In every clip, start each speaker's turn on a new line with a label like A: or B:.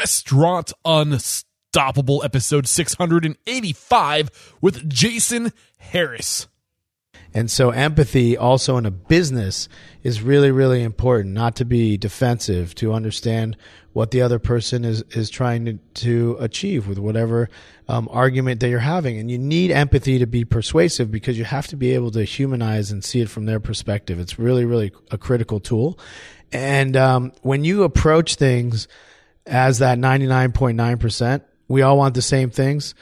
A: Restaurant Unstoppable, episode 685 with Jason Harris.
B: And so empathy also in a business is really, really important, not to be defensive, to understand what the other person is, is trying to, to achieve with whatever um, argument that you're having. And you need empathy to be persuasive because you have to be able to humanize and see it from their perspective. It's really, really a critical tool. And um, when you approach things as that 99.9%, we all want the same things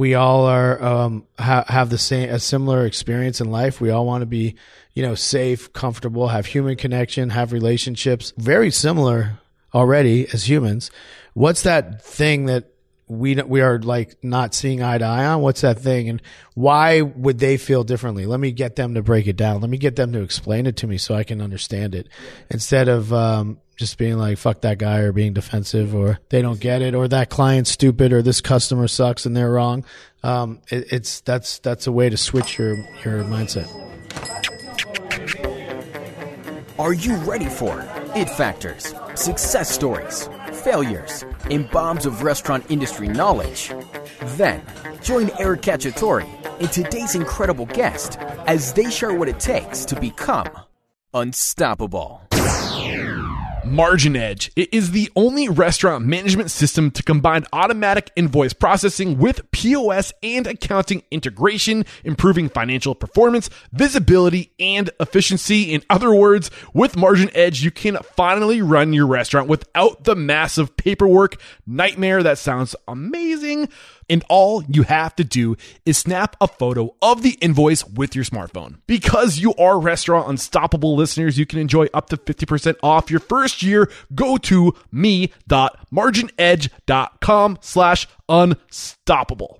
B: we all are um, ha- have the same a similar experience in life. We all want to be, you know, safe, comfortable, have human connection, have relationships, very similar already as humans. What's that thing that we we are like not seeing eye to eye on? What's that thing, and why would they feel differently? Let me get them to break it down. Let me get them to explain it to me so I can understand it, instead of um, just being like fuck that guy or being defensive or they don't get it or that client's stupid or this customer sucks and they're wrong. Um, it, it's that's that's a way to switch your your mindset.
C: Are you ready for it factors, success stories, failures, and bombs of restaurant industry knowledge? Then join Eric Cacciatore and today's incredible guest as they share what it takes to become unstoppable.
A: Margin Edge. It is the only restaurant management system to combine automatic invoice processing with POS and accounting integration, improving financial performance, visibility, and efficiency. In other words, with Margin Edge, you can finally run your restaurant without the massive paperwork nightmare that sounds amazing and all you have to do is snap a photo of the invoice with your smartphone. Because you are Restaurant Unstoppable listeners, you can enjoy up to 50% off your first year. Go to me.marginedge.com slash unstoppable.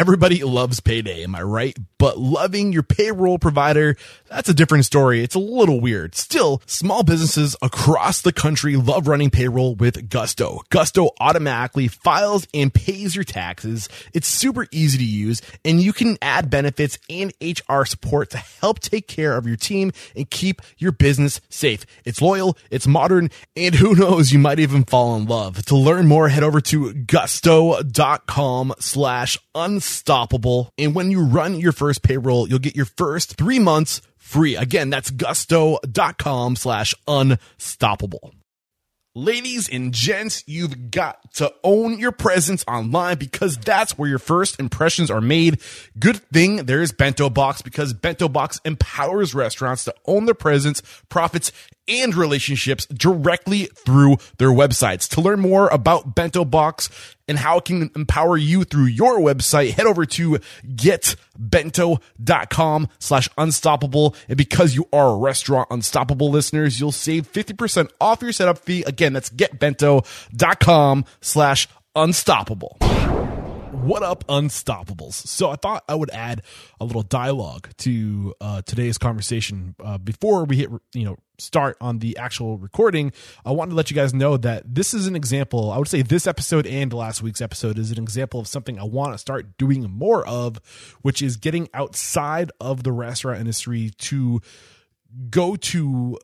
A: Everybody loves payday, am I right? But loving your payroll provider, that's a different story. It's a little weird. Still, small businesses across the country love running payroll with Gusto. Gusto automatically files and pays your taxes. It's super easy to use and you can add benefits and HR support to help take care of your team and keep your business safe. It's loyal, it's modern, and who knows, you might even fall in love. To learn more, head over to gusto.com slash unstoppable. And when you run your first payroll, you'll get your first three months free. Again, that's gusto.com slash unstoppable. Ladies and gents, you've got to own your presence online because that's where your first impressions are made. Good thing there's Bento Box because Bento Box empowers restaurants to own their presence, profits, and relationships directly through their websites. To learn more about Bento Box and how it can empower you through your website, head over to getbento.com slash unstoppable. And because you are a restaurant unstoppable listeners, you'll save 50% off your setup fee. Again, that's getbento.com slash unstoppable. What up, Unstoppables? So I thought I would add a little dialogue to uh, today's conversation uh, before we hit, you know, start on the actual recording. I wanted to let you guys know that this is an example. I would say this episode and last week's episode is an example of something I want to start doing more of, which is getting outside of the restaurant industry to go to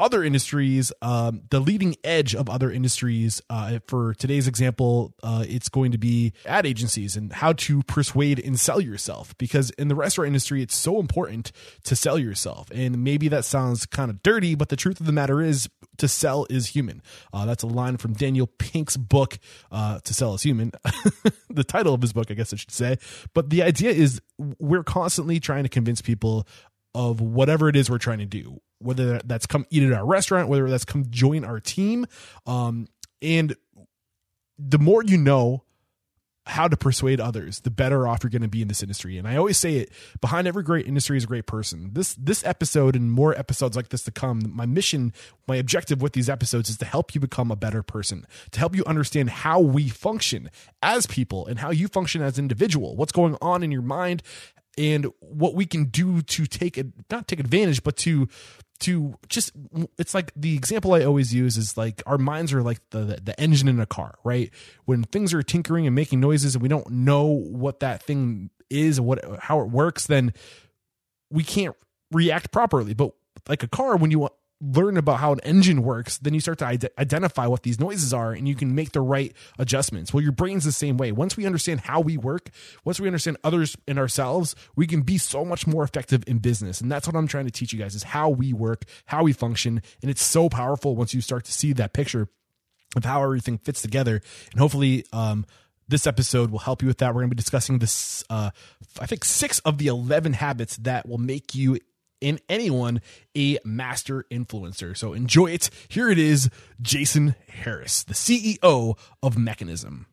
A: other industries, um, the leading edge of other industries. Uh, for today's example, uh, it's going to be ad agencies and how to persuade and sell yourself. Because in the restaurant industry, it's so important to sell yourself. And maybe that sounds kind of dirty, but the truth of the matter is, to sell is human. Uh, that's a line from Daniel Pink's book, uh, To Sell is Human. the title of his book, I guess I should say. But the idea is we're constantly trying to convince people of whatever it is we're trying to do whether that's come eat at our restaurant, whether that's come join our team. Um, and the more you know how to persuade others, the better off you're going to be in this industry. And I always say it behind every great industry is a great person. This this episode and more episodes like this to come, my mission, my objective with these episodes is to help you become a better person, to help you understand how we function as people and how you function as individual, what's going on in your mind and what we can do to take it not take advantage but to to just it's like the example I always use is like our minds are like the the engine in a car, right? When things are tinkering and making noises and we don't know what that thing is what how it works, then we can't react properly. But like a car, when you learn about how an engine works, then you start to ide- identify what these noises are and you can make the right adjustments. Well, your brain's the same way. Once we understand how we work, once we understand others and ourselves, we can be so much more effective in business. And that's what I'm trying to teach you guys is how we work, how we function. And it's so powerful once you start to see that picture of how everything fits together. And hopefully, um, this episode will help you with that. We're going to be discussing this, uh, I think, six of the 11 habits that will make you in anyone a master influencer. So enjoy it. Here it is Jason Harris, the CEO of Mechanism.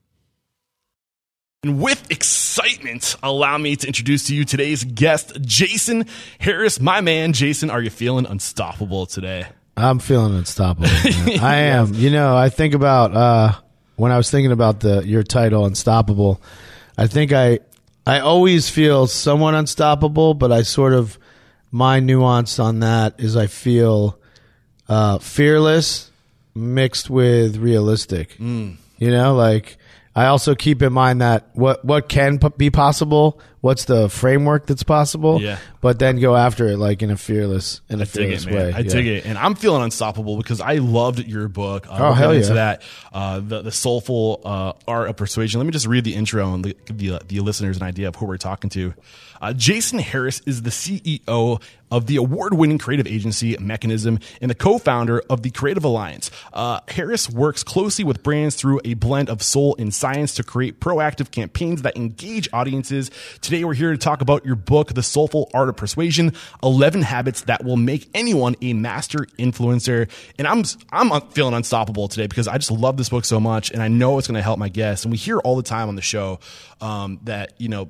A: And with excitement, allow me to introduce to you today's guest, Jason Harris. My man, Jason, are you feeling unstoppable today?
B: I'm feeling unstoppable. I am. You know, I think about uh, when I was thinking about the your title, Unstoppable. I think I I always feel somewhat unstoppable, but I sort of my nuance on that is I feel uh, fearless mixed with realistic.
A: Mm.
B: You know, like I also keep in mind that what what can p- be possible, what's the framework that's possible,
A: Yeah.
B: but then go after it like in a fearless in a fearless
A: it,
B: way.
A: I
B: Yeah.
A: dig it, and I'm feeling unstoppable because I loved your book. Uh,
B: Oh, hell yeah.
A: that. Uh, the the soulful uh, art of persuasion. Let me just read the intro and give the, the listeners an idea of who we're talking to. Uh, Jason Harris is the CEO of the award-winning creative agency Mechanism and the co-founder of the Creative Alliance. Uh, Harris works closely with brands through a blend of soul and science to create proactive campaigns that engage audiences. Today, we're here to talk about your book, The Soulful Art of Persuasion: 11 Habits That Will Make Anyone a Master Influencer. And I'm I'm feeling unstoppable today because I just love this book so much, and I know it's going to help my guests. And we hear all the time on the show um, that you know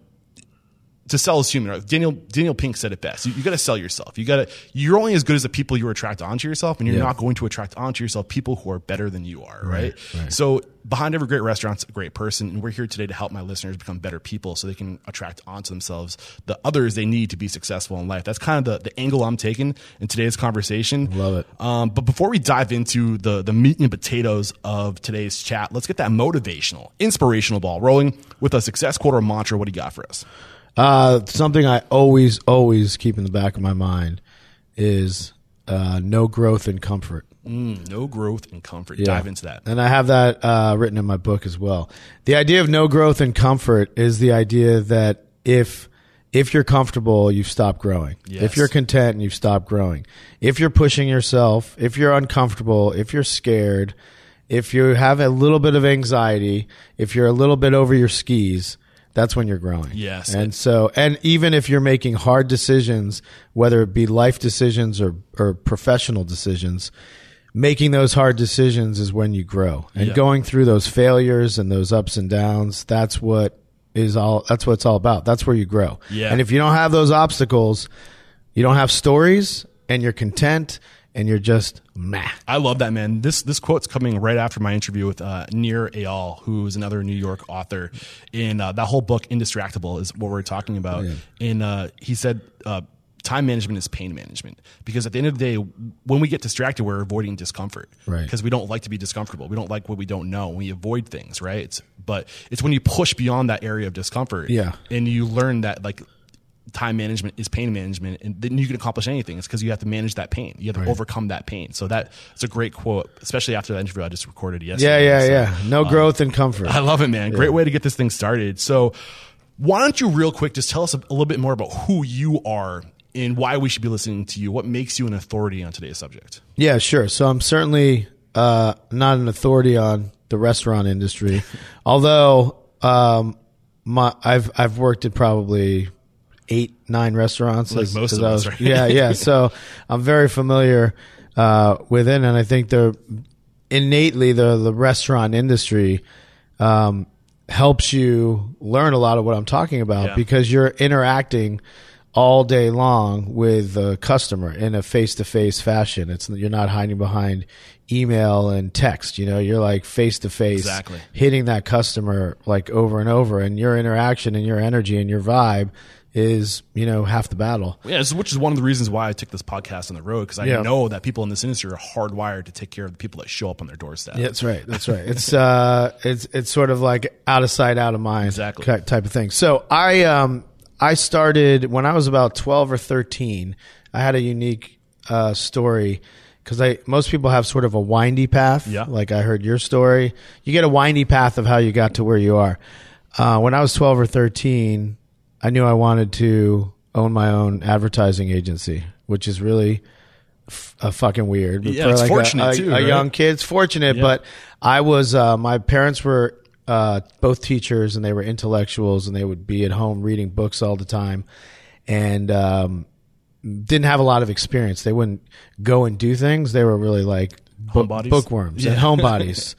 A: to sell is human. Daniel Daniel Pink said it best. You, you got to sell yourself. You got to. You're only as good as the people you attract onto yourself, and you're
B: Yeah.
A: not going to attract onto yourself people who are better than you are. Right. So behind every great restaurant's a great person, and we're here today to help my listeners become better people, so they can attract onto themselves the others they need to be successful in life. That's kind of the, the angle I'm taking in today's conversation.
B: Love it.
A: Um, but before we dive into the the meat and potatoes of today's chat, let's get that motivational, inspirational ball rolling with a success quote or mantra. What do you got for us?
B: Uh, something I always, always keep in the back of my mind is uh, no growth in comfort.
A: Mm, no growth and comfort. Dive into that.
B: And I have that uh, written in my book as well. The idea of no growth and comfort is the idea that if if you're comfortable, you've stopped growing.
A: Yes.
B: If you're content, you've stopped growing. If you're pushing yourself, if you're uncomfortable, if you're scared, if you have a little bit of anxiety, if you're a little bit over your skis, that's when you're growing.
A: Yes.
B: And so, and even if you're making hard decisions, whether it be life decisions or, or professional decisions, making those hard decisions is when you grow. And
A: Yeah.
B: going through those failures and those ups and downs, that's what is all, that's what it's all about. That's where you grow.
A: Yeah.
B: And if you don't have those obstacles, you don't have stories and you're content and you're just meh.
A: I love that man. This this quote's coming right after my interview with uh, Nir Eyal, who is another New York author. In uh, that whole book, Indistractable, is what we're talking about. And uh, he said. Uh, Time management is pain management because at the end of the day, when we get distracted, we're avoiding discomfort.
B: Right.
A: Because we don't like to be discomfortable. We don't like what we don't know. We avoid things, right? It's, but it's when you push beyond that area of discomfort,
B: Yeah.
A: and you learn that like time management is pain management, and then you can accomplish anything. It's because you have to manage that pain. You have to overcome that pain. So that it's a great quote, especially after that interview I just recorded
B: Yeah,
A: yesterday.
B: yeah,
A: So,
B: yeah. No growth and comfort.
A: I love it, man. Great way to get this thing started. So why don't you real quick just tell us a, a little bit more about who you are and why we should be listening to you? What makes you an authority on today's subject?
B: Yeah, sure. So I'm certainly uh, not an authority on the restaurant industry, although um, my I've I've worked at probably eight nine restaurants,
A: Like
B: as-
A: most
B: as
A: of us,
B: was-
A: right?
B: Yeah, yeah. So I'm very familiar uh, with it, and I think the innately the the restaurant industry um, helps you learn a lot of what I'm talking about
A: Yeah.
B: because you're interacting all day long with the customer in a face to face fashion. It's you're not hiding behind email and text. You know, you're like face to face,
A: Exactly.
B: hitting that customer like over and over, and your interaction and your energy and your vibe is you know half the battle.
A: Yeah, which is one of the reasons why I took this podcast on the road because I
B: Yeah.
A: know that people in this industry are hardwired to take care of the people that show up on their doorstep.
B: Yeah, that's right. That's right. It's uh, it's it's sort of like out of sight, out of mind,
A: Exactly.
B: type of thing. So I um I started when I was about twelve or thirteen. I had a unique uh, story because I most people have sort of a windy path.
A: Yeah.
B: Like I heard your story, you get a windy path of how you got to where you are. Uh, when I was twelve or thirteen, I knew I wanted to own my own advertising agency, which is really f- a fucking weird.
A: Yeah, it's
B: a-
A: fortunate
B: a,
A: too,
B: a
A: right?
B: young kid, it's fortunate,
A: Yeah.
B: but I was uh, my parents were uh, both teachers and they were intellectuals and they would be at home reading books all the time and um, didn't have a lot of experience. They wouldn't go and do things. They were really like
A: Homebodies?
B: bookworms and homebodies,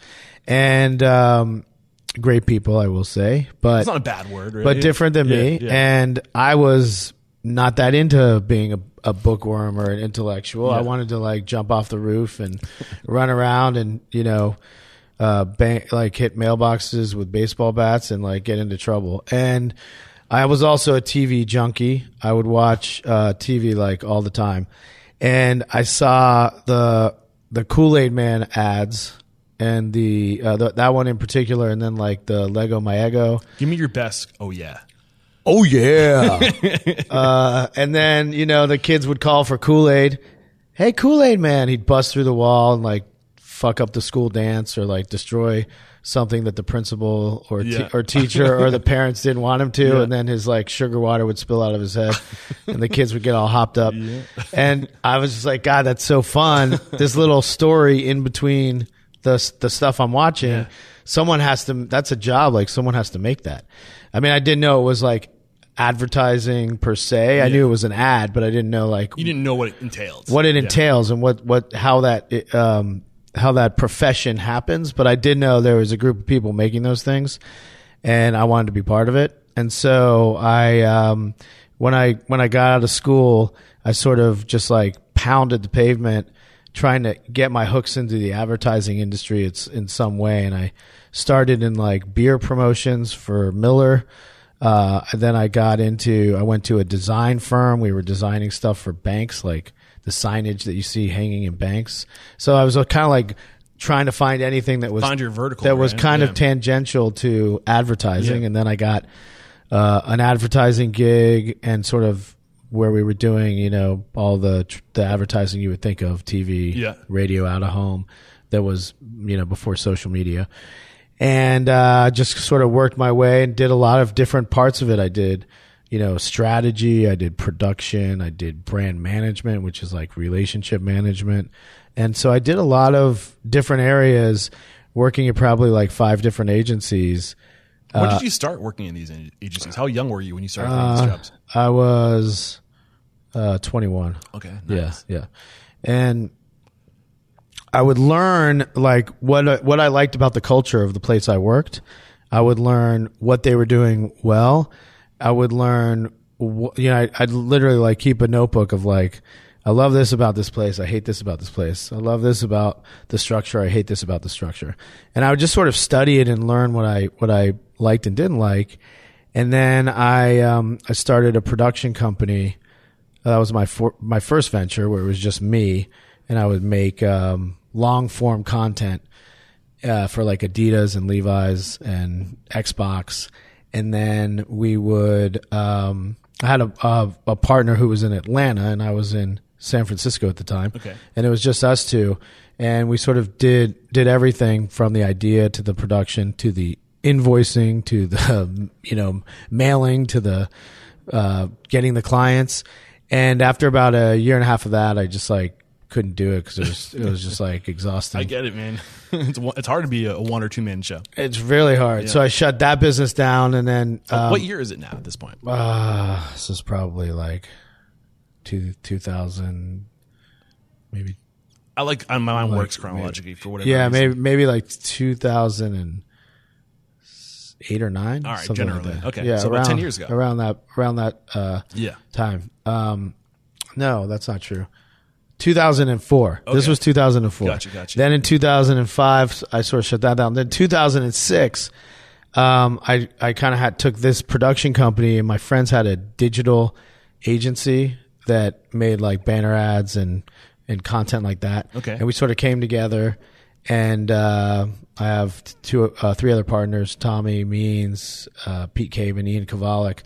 B: and um, great people, I will say, but
A: It's not a bad word, right?
B: but different than me.
A: Yeah, yeah.
B: And I was not that into being a, a bookworm or an intellectual. I wanted to like jump off the roof and run around and you know, uh, bang, like hit mailboxes with baseball bats and like get into trouble. And I was also a TV junkie. I would watch uh, TV like all the time, and I saw the the Kool Aid Man ads. And the, uh, the that one in particular, and then like the Leggo my Eggo,
A: Give me your best. Oh yeah.
B: Oh yeah. uh, and then you know the kids would call for Kool Aid. Hey Kool Aid man, he'd bust through the wall and like fuck up the school dance or like destroy something that the principal or te-
A: Yeah.
B: or teacher or the parents didn't want him to,
A: Yeah.
B: and then his like sugar water would spill out of his head, and the kids would get all hopped up. And I was just like, God, that's so fun. this little story in between the the stuff I'm watching.
A: Yeah.
B: Someone has to. That's a job. Like someone has to make that. I mean, I didn't know it was like advertising per se. I knew it was an ad, but I didn't know like
A: You didn't know what it entailed.
B: what it
A: Yeah.
B: entails and what what how that um how that profession happens. But I did know there was a group of people making those things, and I wanted to be part of it. And so I um when I when I got out of school, I sort of just like pounded the pavement trying to get my hooks into the advertising industry it's in some way and I started in like beer promotions for Miller uh, then I got into, I went to a design firm. We were designing stuff for banks, like the signage that you see hanging in banks. So I was kind of like trying to find anything that was
A: Find your vertical,
B: that was
A: right?
B: kind
A: Yeah.
B: of tangential to advertising.
A: Yeah.
B: And then I got uh, an advertising gig and sort of where we were doing, you know, all the tr- the advertising you would think of, TV,
A: Yeah.
B: radio, out of home. That was, you know, before social media and uh, just sort of worked my way and did a lot of different parts of it. I did, you know, strategy. I did production. I did brand management, which is like relationship management, and so I did a lot of different areas, working at probably like five different agencies.
A: When
B: Uh,
A: did you start working in these agencies? How young were you when you started doing these jobs?
B: I was uh, 21.
A: Okay.
B: Yeah,
A: nice.
B: yeah. And I would learn like what I- what I liked about the culture of the place I worked. I would learn what they were doing well. I would learn, you know, I'd, I'd literally like keep a notebook of like, I love this about this place. I hate this about this place. I love this about the structure. I hate this about the structure. And I would just sort of study it and learn what I what I liked and didn't like. And then I um, I started a production company that was my for, my first venture where it was just me and I would make um, long form content uh, for like Adidas and Levi's and Xbox, and then we would. Um, I had a, a a partner who was in Atlanta and I was in San Francisco at the time,
A: Okay.
B: and it was just us two, and we sort of did did everything from the idea to the production to the invoicing to the you know mailing to the uh, getting the clients. And after about a year and a half of that, I just like couldn't do it because it was it was just like exhausting.
A: I get it, man. it's, it's hard to be a, one or two man show.
B: It's really hard. So I shut that business down, and then um,
A: what year is it now at this point?
B: uh, this is probably like two two thousand, maybe
A: I like uh, my mind works chronologically for whatever.
B: yeah,
A: reason.
B: maybe maybe like two thousand and eight or nine.
A: All right,
B: like
A: generally.
B: that.
A: Okay,
B: yeah,
A: so about
B: around,
A: 10 years ago.
B: around that around that uh,
A: Yeah.
B: time. Um, no, that's not true. 2004. This was 2004.
A: Gotcha, gotcha.
B: Then in 2005, I sort of shut that down. Then 2006, um, I I kind of had took this production company, and my friends had a digital agency that made like banner ads and and content like that.
A: Okay.
B: and we sort of came together, and uh, I have two, uh, three other partners: Tommy Means, uh, Pete Cave, and Ian Kovalik,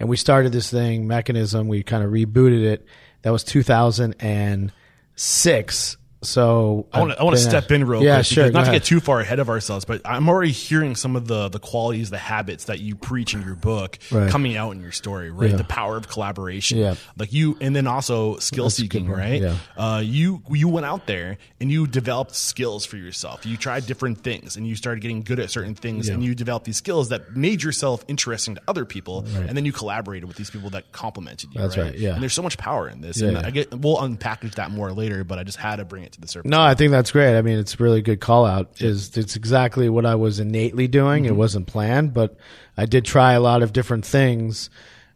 B: and we started this thing, Mechanism. We kind of rebooted it. That was 2006, so
A: I want to I want to step in real
B: yeah,
A: quick.
B: sure.
A: not to
B: ahead.
A: get too far ahead of ourselves, but I'm already hearing some of the the qualities, the habits that you preach in your book
B: Right.
A: coming out in your story, right?
B: Yeah.
A: The power of collaboration,
B: Yeah.
A: like you, and then also skill
B: That's
A: seeking, right?
B: yeah.
A: Uh, you you went out there and you developed skills for yourself. You tried different things and you started getting good at certain things,
B: Yeah.
A: and you developed these skills that made yourself interesting to other people, and then you collaborated with these people that complemented you.
B: That's right, yeah.
A: And there's so much power in this, and. I get we'll unpackage that more later, but I just had to bring it to the surface.
B: No, I think that's great. I mean, it's a really good call out. Is it's exactly what I was innately doing.
A: Mm-hmm.
B: It wasn't planned, but I did try a lot of different things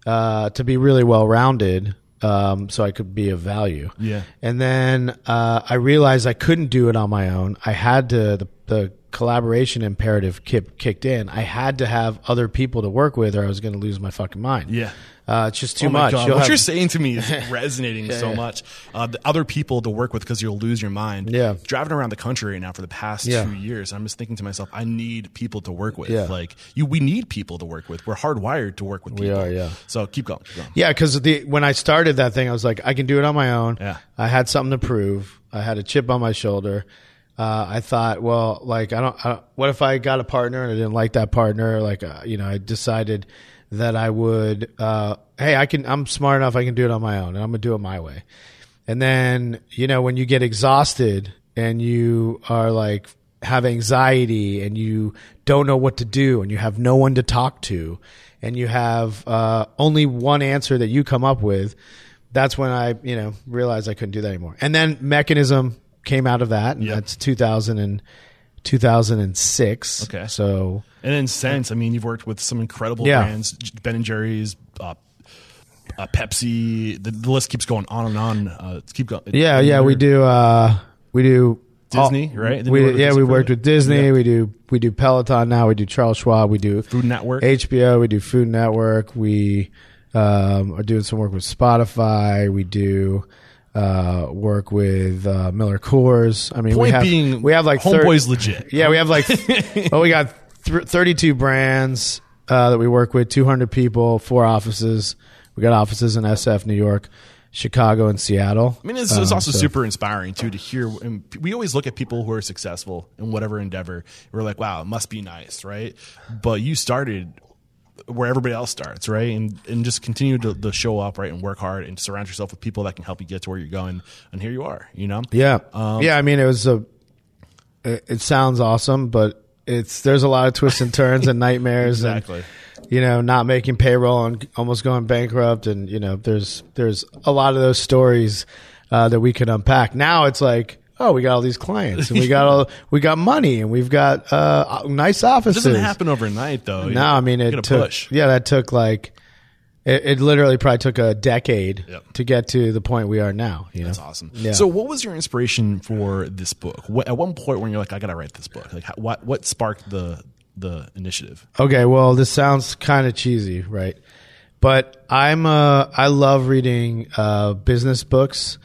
B: uh, to be really well rounded, um, so I could be of value.
A: Yeah.
B: And then uh, I realized I couldn't do it on my own. I had to the the collaboration imperative kick, kicked in. I had to have other people to work with, or I was going to lose my fucking mind.
A: Yeah.
B: Uh, it's just too
A: oh
B: much.
A: What
B: have-
A: you're saying to me is resonating so
B: yeah.
A: much. Uh, the other people to work with because you'll lose your mind.
B: Yeah.
A: Driving around the country right now for the past
B: Yeah.
A: two years, I'm just thinking to myself, I need people to work with.
B: Yeah.
A: Like you, we need people to work with. We're hardwired to work with people.
B: are, yeah.
A: So keep going. Keep going.
B: Yeah, because the when I started that thing, I was like, I can do it on my own.
A: Yeah.
B: I had something to prove. I had a chip on my shoulder. Uh, I thought, well, like I don't, I don't. What if I got a partner and I didn't like that partner? Like, uh, you know, I decided that I would. Uh, hey, I can. I'm smart enough. I can do it on my own, and I'm gonna do it my way. And then, you know, when you get exhausted and you are like have anxiety and you don't know what to do and you have no one to talk to and you have uh, only one answer that you come up with, that's when I, you know, realized I couldn't do that anymore. And then mechanism came out of that, and
A: Yep.
B: that's 2000 and 2006.
A: Okay.
B: So
A: And then since, I mean, you've worked with some incredible
B: Yeah.
A: brands, Ben and Jerry's, uh, uh, Pepsi. The, the list keeps going on and on. Uh, keep going.
B: yeah, yeah, we do. Uh, we do
A: Disney, right?
B: We,
A: you work with
B: yeah, we worked with Disney.
A: Yeah.
B: We do we do Peloton now. We do Charles Schwab. We do
A: Food Network.
B: HBO. We do Food Network. We um, are doing some work with Spotify. We do uh, work with uh, Miller Coors. I mean, we have
A: being,
B: we have like thir-
A: Homeboy's legit.
B: Yeah, we have like well, we got th- 32 brands uh, that we work with, 200 people, four offices. We got offices in SF, New York, Chicago, and Seattle.
A: I mean, it's, it's
B: Um,
A: also
B: so-
A: super inspiring too to hear. And we always look at people who are successful in whatever endeavor. We're like, wow, it must be nice, right? But you started where everybody else starts, right? And and just continue to, to show up, right, and work hard and surround yourself with people that can help you get to where you're going. And here you are, you know.
B: Yeah,
A: Um,
B: yeah. I mean, it was a. It, it sounds awesome, but it's there's a lot of twists and turns and nightmares.
A: Exactly.
B: And, you know, not making payroll and almost going bankrupt, and you know, there's there's a lot of those stories uh, that we can unpack. Now it's like. Oh, we got all these clients, and we got all we got money, and we've got uh, nice
A: It
B: offices.
A: doesn't happen overnight, though.
B: No, I mean it took.
A: push.
B: Yeah, that took like it, it literally probably took a decade
A: Yep.
B: to get to the point we are now. You
A: That's
B: know?
A: awesome.
B: Yeah.
A: So, what was your inspiration for this book? What, at one point, when you're like, I gotta write this book, like, how, what what sparked the the initiative?
B: Okay, well, this sounds kind of cheesy, right? But I'm uh I love reading uh business books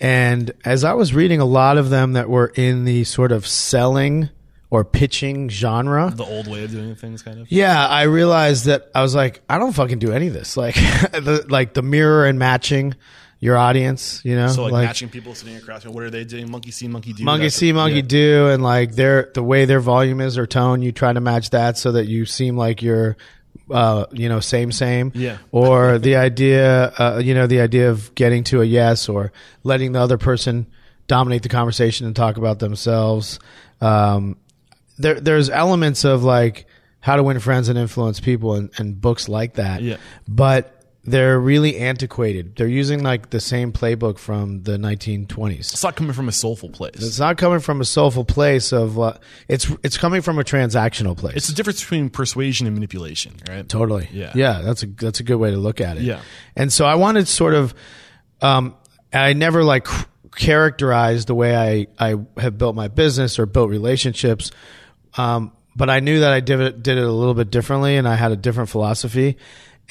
B: and as I was reading a lot of them that were in the sort of selling or pitching genre,
A: The old way of doing things, kind of.
B: yeah, I realized that I was like, I don't fucking do any of this. Like the like the mirror and matching your audience, you know?
A: So, like, matching people sitting across. What are they doing? Monkey see, monkey do.
B: Monkey see, monkey
A: yeah.
B: do, and like their the way their volume is or tone, you try to match that so that you seem like you're, uh, you know, same same.
A: Yeah.
B: Or the idea, uh, you know, the idea of getting to a yes or letting the other person dominate the conversation and talk about themselves. Um, there, there's elements of like how to win friends and influence people and, and books like that.
A: Yeah.
B: But they're really antiquated. They're using like the same playbook from the 1920s.
A: It's not coming from a soulful place.
B: It's not coming from a soulful place of uh, it's it's coming from a transactional place.
A: It's the difference between persuasion and manipulation, right?
B: totally
A: Yeah.
B: yeah. That's a that's a good way to look at it.
A: Yeah.
B: and so I wanted sort of, um, I never like characterized the way I I have built my business or built relationships, um, but I knew that I did it did it a little bit differently, and I had a different philosophy.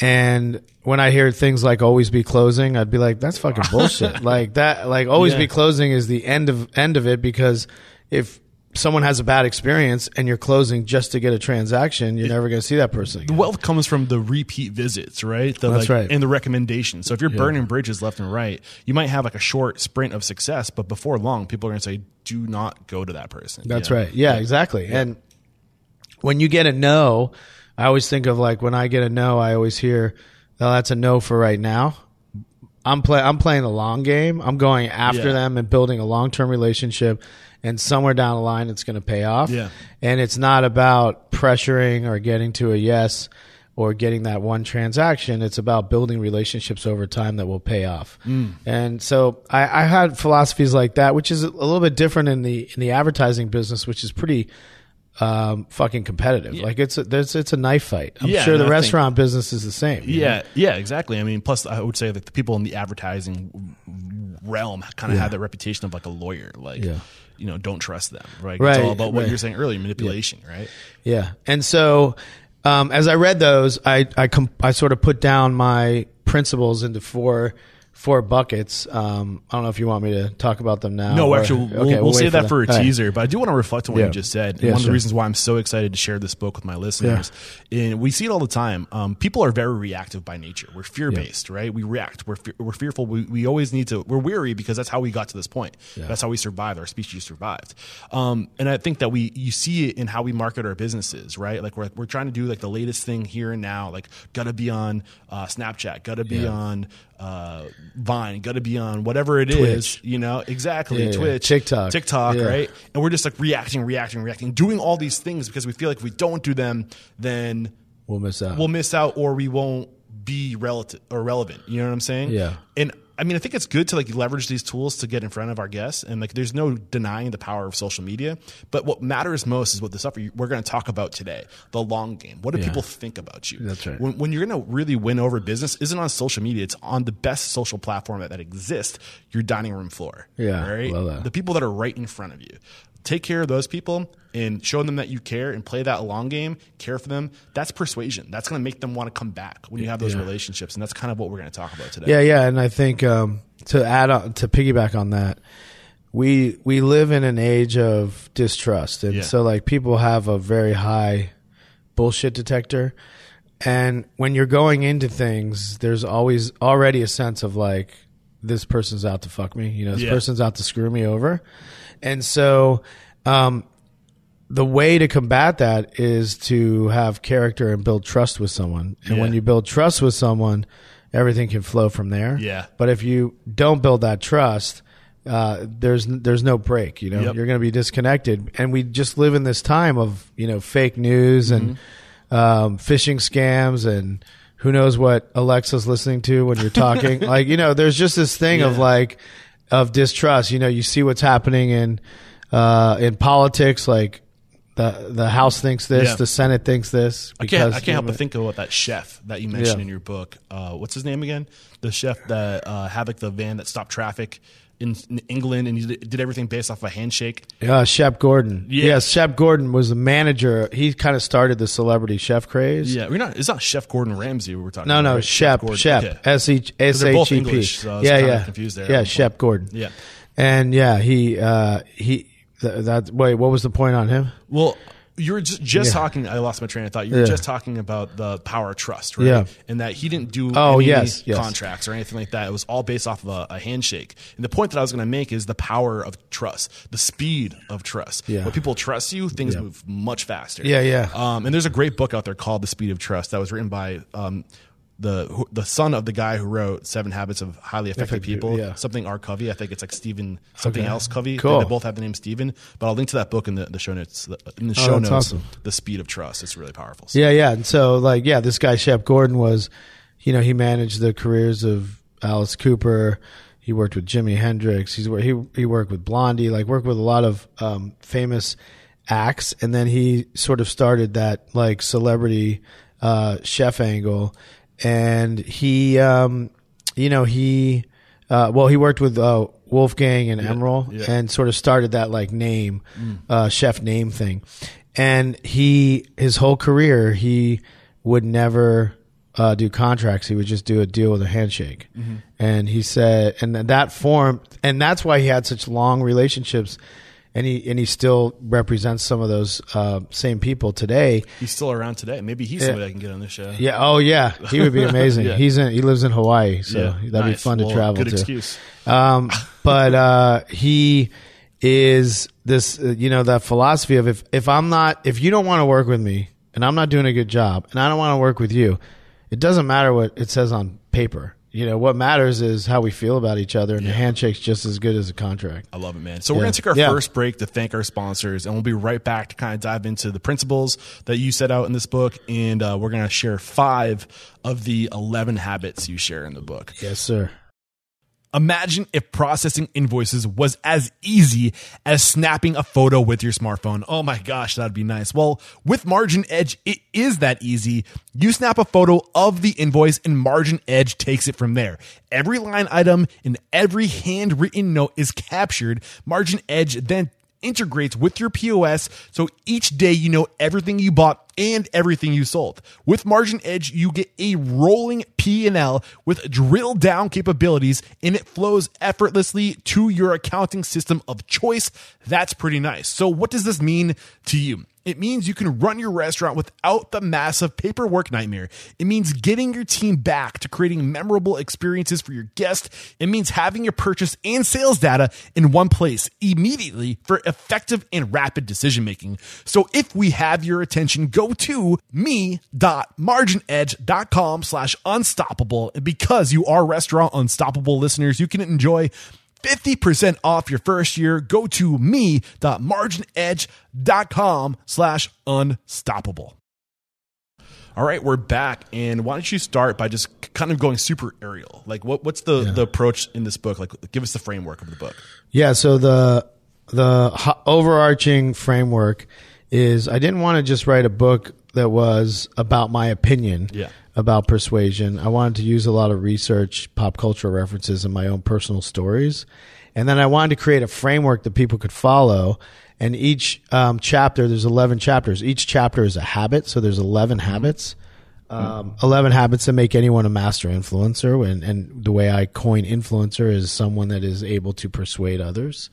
B: And when I hear things like "always be closing," I'd be like, "That's fucking bullshit." like that, like "always
A: Yeah.
B: be closing" is the end of end of it because if someone has a bad experience and you're closing just to get a transaction, you're never going to see that person.
A: The wealth comes from the repeat visits, right? The,
B: That's
A: like,
B: right.
A: And the recommendations. So if you're burning bridges left and right, you might have like a short sprint of success, but before long, people are going to say, "Do not go to that person."
B: That's
A: you know?
B: right. Yeah, exactly. And when you get a no, I always think of like when I get a no, I always hear, "Oh, that's a no for right now." I'm play I'm playing a long game. I'm going after
A: Yeah.
B: them and building a long term relationship, and somewhere down the line, it's going to pay off.
A: Yeah.
B: And it's not about pressuring or getting to a yes or getting that one transaction. It's about building relationships over time that will pay off.
A: Mm.
B: And so I, I had philosophies like that, which is a little bit different in the in the advertising business, which is pretty um, fucking competitive. Like it's a, there's it's a knife fight. I'm
A: Yeah,
B: sure the
A: I think-
B: restaurant business is the same. you know?
A: Yeah, yeah, exactly. I mean, plus I would say that the people in the advertising realm kind of have that reputation of like a lawyer. Like,
B: Yeah.
A: you know, don't trust them. Right.
B: Right,
A: It's all about what
B: right.
A: you're saying earlier, manipulation. Right.
B: Yeah. And so, um, as I read those, I, I, com- I sort of put down my principles into four, four buckets. Um, I don't know if you want me to talk about them now.
A: No,
B: or-
A: actually, we'll,
B: okay,
A: we'll,
B: wait
A: save that for a
B: right.
A: teaser. But I do want to reflect on what
B: Yeah.
A: you just said.
B: Yeah,
A: one of the reasons why I'm so excited to share this book with my listeners, and we see it all the time. Um, people are very reactive by nature. We're fear based, right? We react. We're fe- we're fearful. We, we always need to. We're weary because that's how we got to this point. That's how we survived. Our species survived. Um, and I think that we you see it in how we market our businesses, right? Like we're we're trying to do like the latest thing here and now. Like gotta be on uh, Snapchat. Gotta be
B: Yeah.
A: on uh, Vine. Gotta be on whatever it is.
B: Twitch.
A: You know exactly.
B: Yeah, yeah.
A: Twitch,
B: TikTok.
A: TikTok,
B: Yeah.
A: right? And we're just like reacting, reacting, reacting, doing all these things because we feel like if we don't do them, then
B: We'll miss out.
A: we'll miss out or we won't be relative or relevant. You know what I'm saying?
B: Yeah.
A: And I mean, I think it's good to like leverage these tools to get in front of our guests, and like, there's no denying the power of social media. But what matters most is what the stuff we're going to talk about today: the long game. What do
B: Yeah.
A: people think about you?
B: That's right.
A: When, when you're going to really win over business, isn't on social media. It's on the best social platform that, that exists. Your dining room floor.
B: Yeah,
A: Right. The people that are right in front of you. Take care of those people and show them that you care and play that long game, care for them. That's persuasion. That's going to make them want to come back when you have those
B: Yeah.
A: relationships. And that's kind of what we're going to talk about today.
B: Yeah, yeah, and I think um, to add on to piggyback on that, we we live in an age of distrust, and
A: Yeah.
B: so like people have a very high bullshit detector, and when you're going into things, there's always already a sense of like this person's out to fuck me, you know, this
A: Yeah.
B: person's out to screw me over, and so. Um, the way to combat that is to have character and build trust with someone. And when you build trust with someone, everything can flow from there.
A: Yeah.
B: But if you don't build that trust, uh, there's there's no break. You know,
A: Yep.
B: you're going to be disconnected. And we just live in this time of you know fake news and
A: Mm-hmm.
B: um, phishing scams and who knows what Alexa's listening to when you're talking. like you know, there's just this thing of like of distrust. You know, you see what's happening in uh, in politics, like. The, the House thinks this,
A: Yeah.
B: the Senate thinks this.
A: I can't, I can't help but think about that chef that you mentioned
B: Yeah.
A: in your book. Uh, what's his name again? The chef that uh, had like the van that stopped traffic in, in England and he did, everything based off a handshake.
B: Uh, Shep Gordon.
A: Yeah.
B: Yes, Shep Gordon was the manager. He kind of started the celebrity chef craze.
A: Yeah, we're not. It's not Chef Gordon Ramsay. We were talking.
B: No,
A: about,
B: no,
A: right?
B: Shep. Shep. S H S H E P.
A: English, so I was
B: Yeah, yeah,
A: confused there
B: yeah, Shep. Gordon.
A: Yeah.
B: and yeah, he uh, he th- that. Wait, what was the point on him?
A: Well, you were just, just
B: Yeah.
A: talking. I lost my train of thought. You were
B: Yeah.
A: just talking about the power of trust, right?
B: Yeah.
A: And that he didn't do
B: Oh,
A: any
B: yes, yes.
A: contracts or anything like that. It was all based off of a, a handshake. And the point that I was going to make is the power of trust, the speed of trust.
B: Yeah.
A: When people trust you, things move much faster.
B: Yeah, yeah.
A: Um, and there's a great book out there called The Speed of Trust that was written by um, the who- the son of the guy who wrote Seven Habits of Highly Effective
B: Effective,
A: People.
B: yeah.
A: Something R. Covey. I think it's like Stephen something
B: Okay.
A: else Covey.
B: Cool.
A: They both have the name Stephen. But I'll link to that book in the, the show notes. In the
B: Oh,
A: show
B: that's
A: notes,
B: awesome.
A: the speed of trust. It's really powerful. So-
B: Yeah, yeah. And so, like, yeah, this guy Shep Gordon was, you know, he managed the careers of Alice Cooper. He worked with Jimi Hendrix. He's wor- he he worked with Blondie. Like, worked with a lot of um, famous acts. And then he sort of started that like celebrity uh, chef angle. And he, um, you know, he, uh, well, he worked with uh, Wolfgang and Emeril
A: yeah.
B: and sort of started that like name, uh, chef name thing. And he, his whole career, he would never uh, do contracts. He would just do a deal with a handshake. And he said, and that form, and that's why he had such long relationships and he and he still represents some of those uh, same people today.
A: He's still around today. Maybe he's somebody I can get on this show.
B: Yeah. Oh, yeah. He would be amazing.
A: Yeah.
B: He's in. He lives in Hawaii, so
A: Yeah,
B: that'd be
A: nice.
B: fun to travel
A: Good
B: to.
A: excuse.
B: Um, but uh, he is this. Uh, you know that philosophy of if if I'm not if you don't want to work with me and I'm not doing a good job and I don't want to work with you, it doesn't matter what it says on paper. You know what matters is how we feel about each other, and the handshake's just as good as a contract.
A: I love it, man. So we're going to take our
B: Yeah.
A: first break to thank our sponsors, and we'll be right back to kind of dive into the principles that you set out in this book, and uh, we're going to share five of the eleven habits you share in the book.
B: Yes, sir.
A: Imagine if processing invoices was as easy as snapping a photo with your smartphone. Oh my gosh, that'd be nice. Well, with Margin Edge, it is that easy. You snap a photo of the invoice and Margin Edge takes it from there. Every line item and every handwritten note is captured. Margin Edge then integrates with your POS so each day you know everything you bought and everything you sold. With Margin Edge, you get a rolling P&L with drill down capabilities and it flows effortlessly to your accounting system of choice. That's pretty nice. So what does this mean to you? It means you can run your restaurant without the massive paperwork nightmare. It means getting your team back to creating memorable experiences for your guests. It means having your purchase and sales data in one place immediately for effective and rapid decision making. So if we have your attention, go to me.marginedge.com slash unstoppable. Because you are restaurant unstoppable listeners, you can enjoy 50% off your first year. Go to me.marginedge.com slash unstoppable. All right, we're back. And why don't you start by just kind of going super aerial? Like what, what's the, the approach in this book? Like give us the framework of the book.
B: Yeah. So the the overarching framework is I didn't want to just write a book that was about my opinion
A: Yeah.
B: About persuasion. I wanted to use a lot of research, pop culture references, and my own personal stories. And then I wanted to create a framework that people could follow. And each um, chapter, there's 11 chapters. Each chapter is a habit. So there's 11 habits. Um, 11 habits that make anyone a master influencer. And, and the way I coin influencer is someone that is able to persuade others,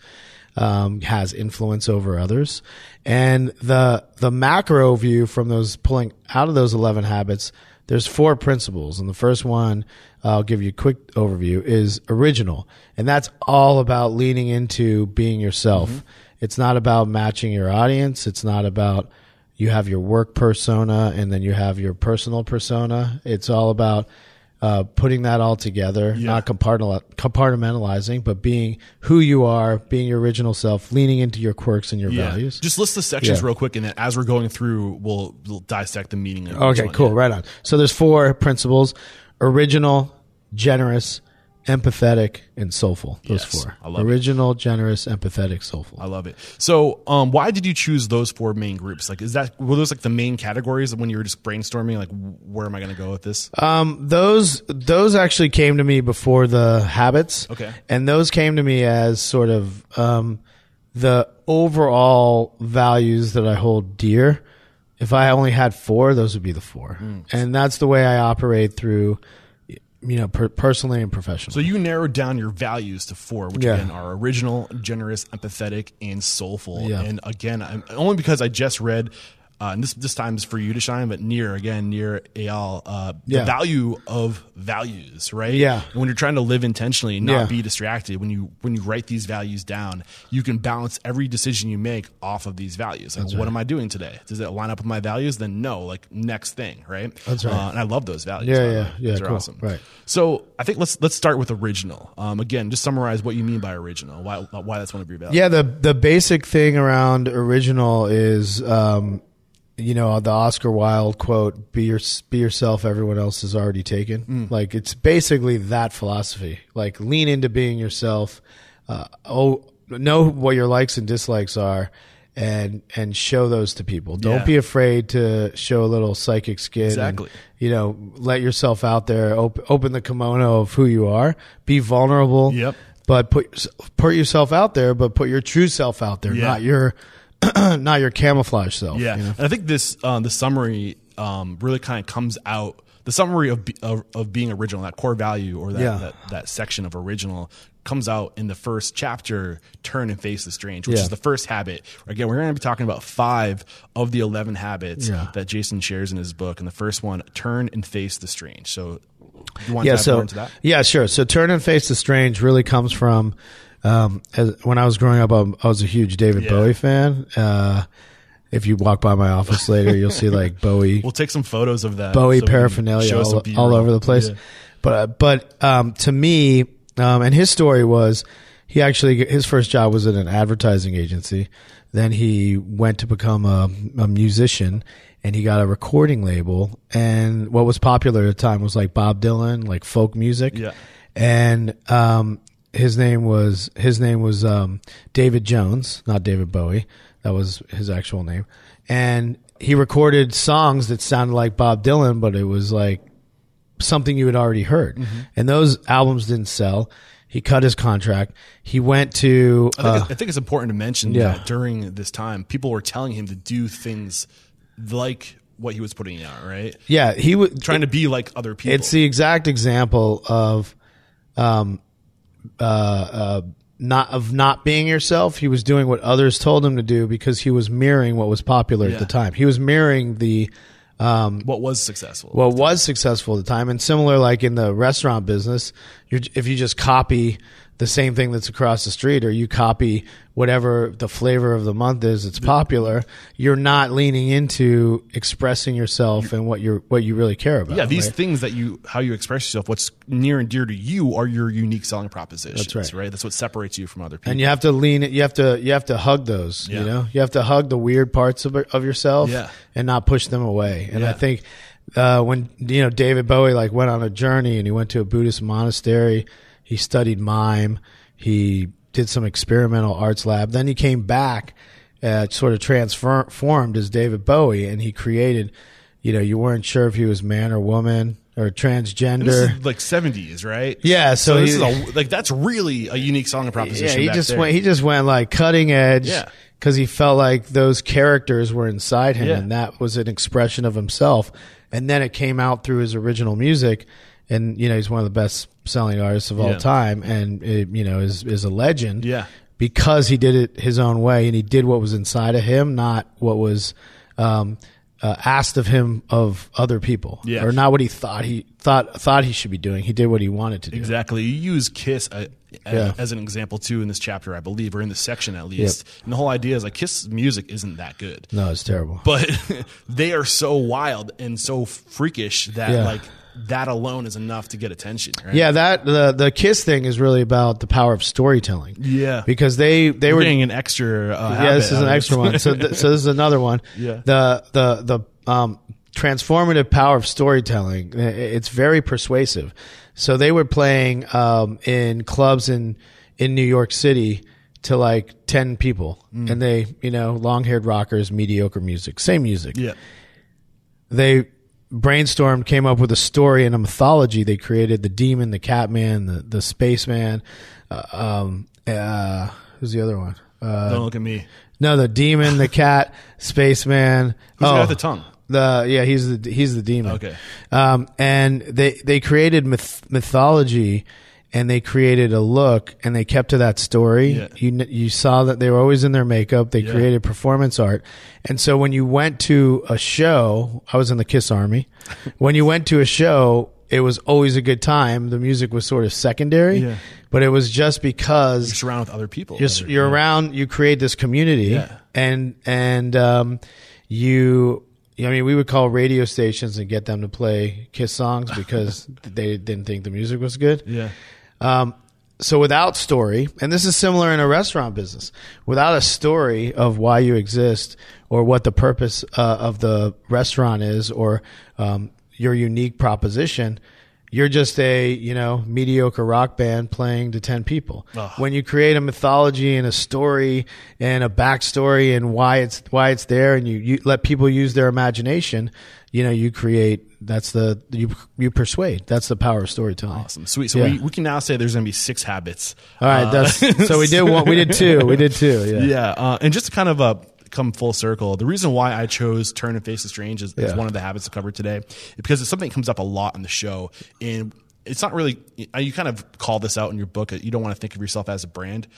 B: um, has influence over others. And the, the macro view from those pulling out of those 11 habits, there's four principles. And the first one, I'll give you a quick overview, is original. And that's all about leaning into being yourself. Mm-hmm. It's not about matching your audience. It's not about you have your work persona and then you have your personal persona. It's all about uh, putting that all together, not compartmentali- compartmentalizing, but being who you are, being your original self, leaning into your quirks and your values.
A: Just list the sections
B: Yeah.
A: real quick, and then as we're going through, we'll, we'll dissect the meaning. Of
B: Okay, cool.
A: Yeah.
B: Right on. So there's four principles: original, generous, empathetic, and soulful. Those
A: Yes,
B: four.
A: I love it.
B: original, generous, empathetic, soulful.
A: I love it. So, um, why did you choose those four main groups? Like, is that were those like the main categories when you were just brainstorming? Like, where am I going to go with this?
B: Um, those those actually came to me before the habits.
A: Okay.
B: and those came to me as sort of um, the overall values that I hold dear. If I only had four, those would be the four,
A: Hmm.
B: and that's the way I operate through, you know, per- personally and professionally.
A: So you narrowed down your values to four, which
B: Yeah.
A: again are original, generous, empathetic, and soulful.
B: Yeah.
A: And again, I'm, only because I just read, uh, and this this time is for you to shine, but Nir again Nir Eyal, uh, the
B: Yeah.
A: value of values, right?
B: Yeah.
A: And when you're trying to live intentionally, and not
B: Yeah.
A: be distracted, when you when you write these values down, you can balance every decision you make off of these values. Like, what am I doing today? Does it line up with my values? Then no. Like next thing, right?
B: That's right.
A: Uh, and I love those values.
B: Yeah,
A: the
B: yeah,
A: way.
B: yeah,
A: Those
B: cool.
A: awesome.
B: Right.
A: So I think let's let's start with original. Um, again, just summarize what you mean by original. Why why that's one of your values.
B: Yeah, the the basic thing around original is, um, you know, the Oscar Wilde quote: "Be your be yourself. Everyone else is already taken." Like it's basically that philosophy. Like lean into being yourself. Uh, oh, know what your likes and dislikes are. And and show those to people. Don't
A: Yeah.
B: be afraid to show a little psychic skin. and,
A: Exactly.
B: you know, let yourself out there. Op- open the kimono of who you are. Be vulnerable
A: Yep.
B: but put put yourself out there, but put your true self out there,
A: Yeah.
B: not your not your camouflage self.
A: Yeah,
B: you know?
A: and I think this um, the summary um, really kind of comes out. The summary of, of of being original, that core value or that,
B: Yeah.
A: that that section of original, comes out in the first chapter, Turn and Face the Strange, which
B: Yeah.
A: is the first habit. Again, we're going to be talking about five of the 11 habits
B: Yeah.
A: that Jason shares in his book. And the first one, Turn and Face the Strange. So,
B: yeah, so
A: more into that?
B: yeah, sure. So turn and face the strange really comes from um, as, when I was growing up. I, I was a huge David
A: Yeah.
B: Bowie fan. Uh, if you walk by my office later, you'll see like Bowie
A: We'll take some photos of that.
B: Bowie
A: so
B: paraphernalia all, all over the place.
A: Yeah.
B: But uh, but um, to me, um, and his story was he actually his first job was at an advertising agency. Then he went to become a, a musician, and he got a recording label. And what was popular at the time was like Bob Dylan, like folk music.
A: Yeah.
B: And um, his name was his name was um, David Jones, not David Bowie. That was his actual name. And he recorded songs that sounded like Bob Dylan, but it was like something you had already heard.
A: Mm-hmm.
B: And those albums didn't sell. He cut his contract. He went to
A: I think,
B: uh,
A: I think it's important to mention
B: yeah.
A: that during this time, people were telling him to do things like what he was putting out, right?
B: yeah, he was
A: Trying to be like other people.
B: It's the exact example of, um, uh, uh, not of not being yourself. He was doing what others told him to do because he was mirroring what was popular
A: Yeah.
B: at the time. He was mirroring the
A: what was successful.
B: what was successful at the time. And similar, like in the restaurant business, you're, if you just copy the same thing that's across the street, or you copy whatever the flavor of the month is that's popular, you're not leaning into expressing yourself and what you're what you really care about.
A: yeah, these
B: right?
A: things that you, how you express yourself, what's near and dear to you are your unique selling propositions.
B: That's right. right?
A: That's what separates you from other people.
B: and you have to lean it. You have to you have to hug those.
A: Yeah.
B: You know, you have to hug the weird parts of of yourself,
A: Yeah.
B: and not push them away. And I think uh, when you know David Bowie like went on a journey and he went to a Buddhist monastery, he studied mime, he did some experimental arts lab. Then he came back, uh, sort of transformed as David Bowie, and he created. You know, you weren't sure if he was man or woman or transgender.
A: this is like seventies, right?
B: Yeah, so
A: this
B: he-
A: is a, like that's really a unique selling proposition.
B: Yeah, he just
A: there.
B: went. He just went like cutting edge.
A: Yeah.
B: because he felt like those characters were inside him,
A: Yeah.
B: and that was an expression of himself. And then it came out through his original music, and you know he's one of the best selling artists of all
A: Yeah.
B: time, and it, you know is is a legend.
A: Yeah.
B: because he did it his own way, and he did what was inside of him, not what was. Um, uh, asked of him of other people,
A: Yeah.
B: or not what he thought he thought thought he should be doing. He did what he wanted to do.
A: Exactly. You use Kiss uh, uh,
B: Yeah.
A: as an example too in this chapter, I believe, or in this section at least. And the whole idea is like Kiss music isn't that good,
B: No, it's terrible.
A: but they are so wild and so freakish that
B: Yeah.
A: like that alone is enough to get attention. Right?
B: Yeah, that the the Kiss thing is really about the power of storytelling.
A: Yeah.
B: because they they
A: We're
B: were
A: getting an extra. Uh,
B: yeah. This is an extra one. So th- so this is another one.
A: Yeah.
B: The the the um transformative power of storytelling. It's very persuasive. So they were playing um in clubs in in New York City to like 10 people
A: Mm.
B: and they you know long-haired rockers mediocre music same music
A: yeah.
B: they brainstormed, came up with a story and a mythology. They created the demon, the catman, the the spaceman. Uh, um, uh, who's the other one? Uh,
A: Don't look at me.
B: no, the demon, the cat, spaceman.
A: Who's
B: oh,
A: got the tongue?
B: The yeah, he's the he's the demon.
A: Okay.
B: Um, and they they created myth- mythology, and they created a look, and they kept to that story.
A: Yeah.
B: You you saw that they were always in their makeup. They
A: Yeah.
B: created performance art, and so when you went to a show, I was in the Kiss Army. when you went to a show, it was always a good time. The music was sort of secondary,
A: Yeah.
B: but it was just because
A: You're surrounded with other people.
B: you're,
A: are-
B: you're around you create this community and and um, you I mean we would call radio stations and get them to play Kiss songs because they didn't think the music was good.
A: Yeah.
B: Um, so without story, and this is similar in a restaurant business, without a story of why you exist or what the purpose uh, of the restaurant is or um, your unique proposition, you're just a you know mediocre rock band playing to ten people.
A: Ugh.
B: When you create a mythology and a story and a backstory and why it's why it's there, and you, you let people use their imagination, you know you create. That's the you you persuade. That's the power of storytelling.
A: Awesome. Sweet. So
B: Yeah.
A: we, we can now say there's going to be six habits.
B: All right,
A: Uh,
B: that's so we did one. We did two. We did two. Yeah.
A: Yeah, uh, and just kind of uh, come full circle, the reason why I chose Turn and Face the Strange is, is
B: Yeah.
A: one of the habits to cover today, because it's something that comes up a lot on the show, and it's not really uh, you kind of call this out in your book uh, you don't want to think of yourself as a brand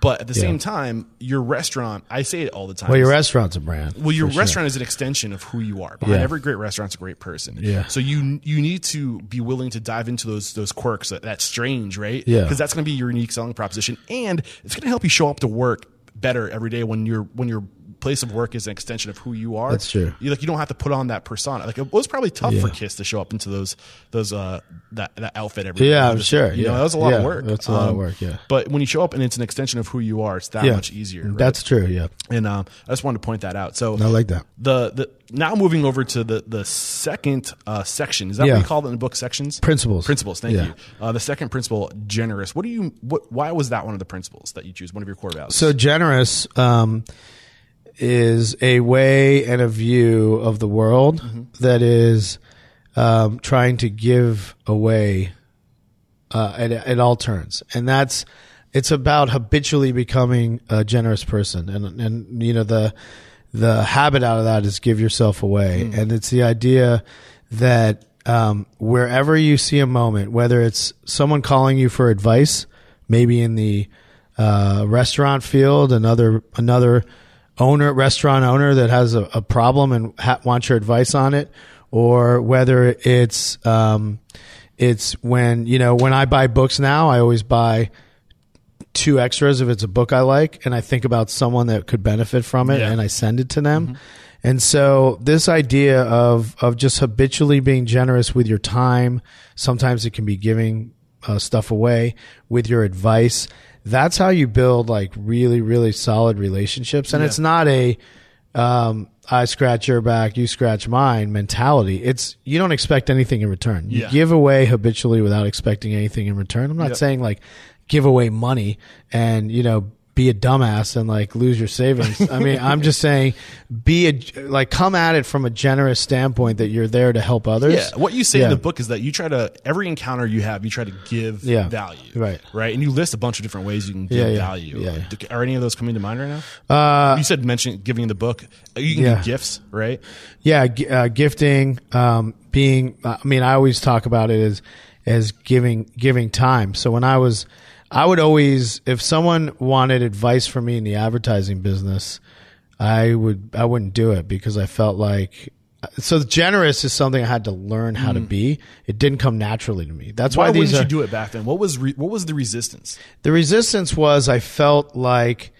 A: but at the same time your restaurant i say it all the time
B: Well, your restaurant's a brand.
A: well, your
B: for sure.
A: restaurant is an extension of who you are. Behind
B: Yeah.
A: every great restaurant's a great person.
B: Yeah.
A: So you you need to be willing to dive into those those quirks. That, that's strange, right?
B: Yeah.
A: Because that's going to be your unique selling proposition, and it's going to help you show up to work better every day when your when your place of work is an extension of who you are.
B: That's true.
A: You like you don't have to put on that persona. Like it was probably tough for
B: Yeah.
A: Kiss to show up into those those uh that that outfit every day.
B: Yeah, I'm
A: Just-
B: sure.
A: You know
B: yeah.
A: that was a lot of work.
B: That's a lot of
A: Um,
B: work. Yeah.
A: But when you show up and it's an extension of who you are, it's that
B: yeah.
A: much easier. right?
B: That's true. Yeah.
A: and um, I just wanted to point that out. So
B: I like that.
A: the the now moving over to the the second uh, section is that
B: Yeah.
A: what you call it in the book sections
B: Principles.
A: principles thank
B: Yeah.
A: you uh, the second principle generous what do you what why was that one of the principles that you choose one of your core values
B: So generous um, is a way and a view of the world
A: Mm-hmm.
B: that is um, trying to give away uh, at, at all turns, and that's it's about habitually becoming a generous person, and and you know the the habit out of that is give yourself away,
A: Mm.
B: and it's the idea that um, wherever you see a moment, whether it's someone calling you for advice, maybe in the uh, restaurant field, another another owner, restaurant owner that has a, a problem and ha- wants your advice on it, or whether it's um, it's when you know when I buy books now, I always buy two extras if it's a book I like, and I think about someone that could benefit from it,
A: Yeah.
B: and I send it to them. And so this idea of of just habitually being generous with your time, sometimes it can be giving uh, stuff away with your advice. That's how you build like really really solid relationships, and
A: Yeah.
B: it's not a um, I scratch your back, you scratch mine mentality. It's you don't expect anything in return. You
A: Yeah.
B: give away habitually without expecting anything in return. I'm not
A: Yep.
B: saying like give away money and you know be a dumbass and like lose your savings. I mean, I'm just saying be a like come at it from a generous standpoint that you're there to help others.
A: yeah what you say
B: Yeah.
A: in the book is that you try to every encounter you have you try to give
B: Yeah.
A: value
B: Right.
A: right and you list a bunch of different ways you can give
B: Yeah,
A: value
B: Yeah.
A: Are any of those coming to mind right now
B: Uh,
A: you said mention giving in the book you can
B: Yeah.
A: give gifts right
B: yeah, uh, gifting, um, being. I mean, I always talk about it as as giving giving time. So when I was, I would always, if someone wanted advice from me in the advertising business, I would I wouldn't do it because I felt like. So generous is something I had to learn how to be. It didn't come naturally to me. That's
A: why
B: why, these are
A: you do it back then what was re- what was the resistance
B: the resistance was I felt like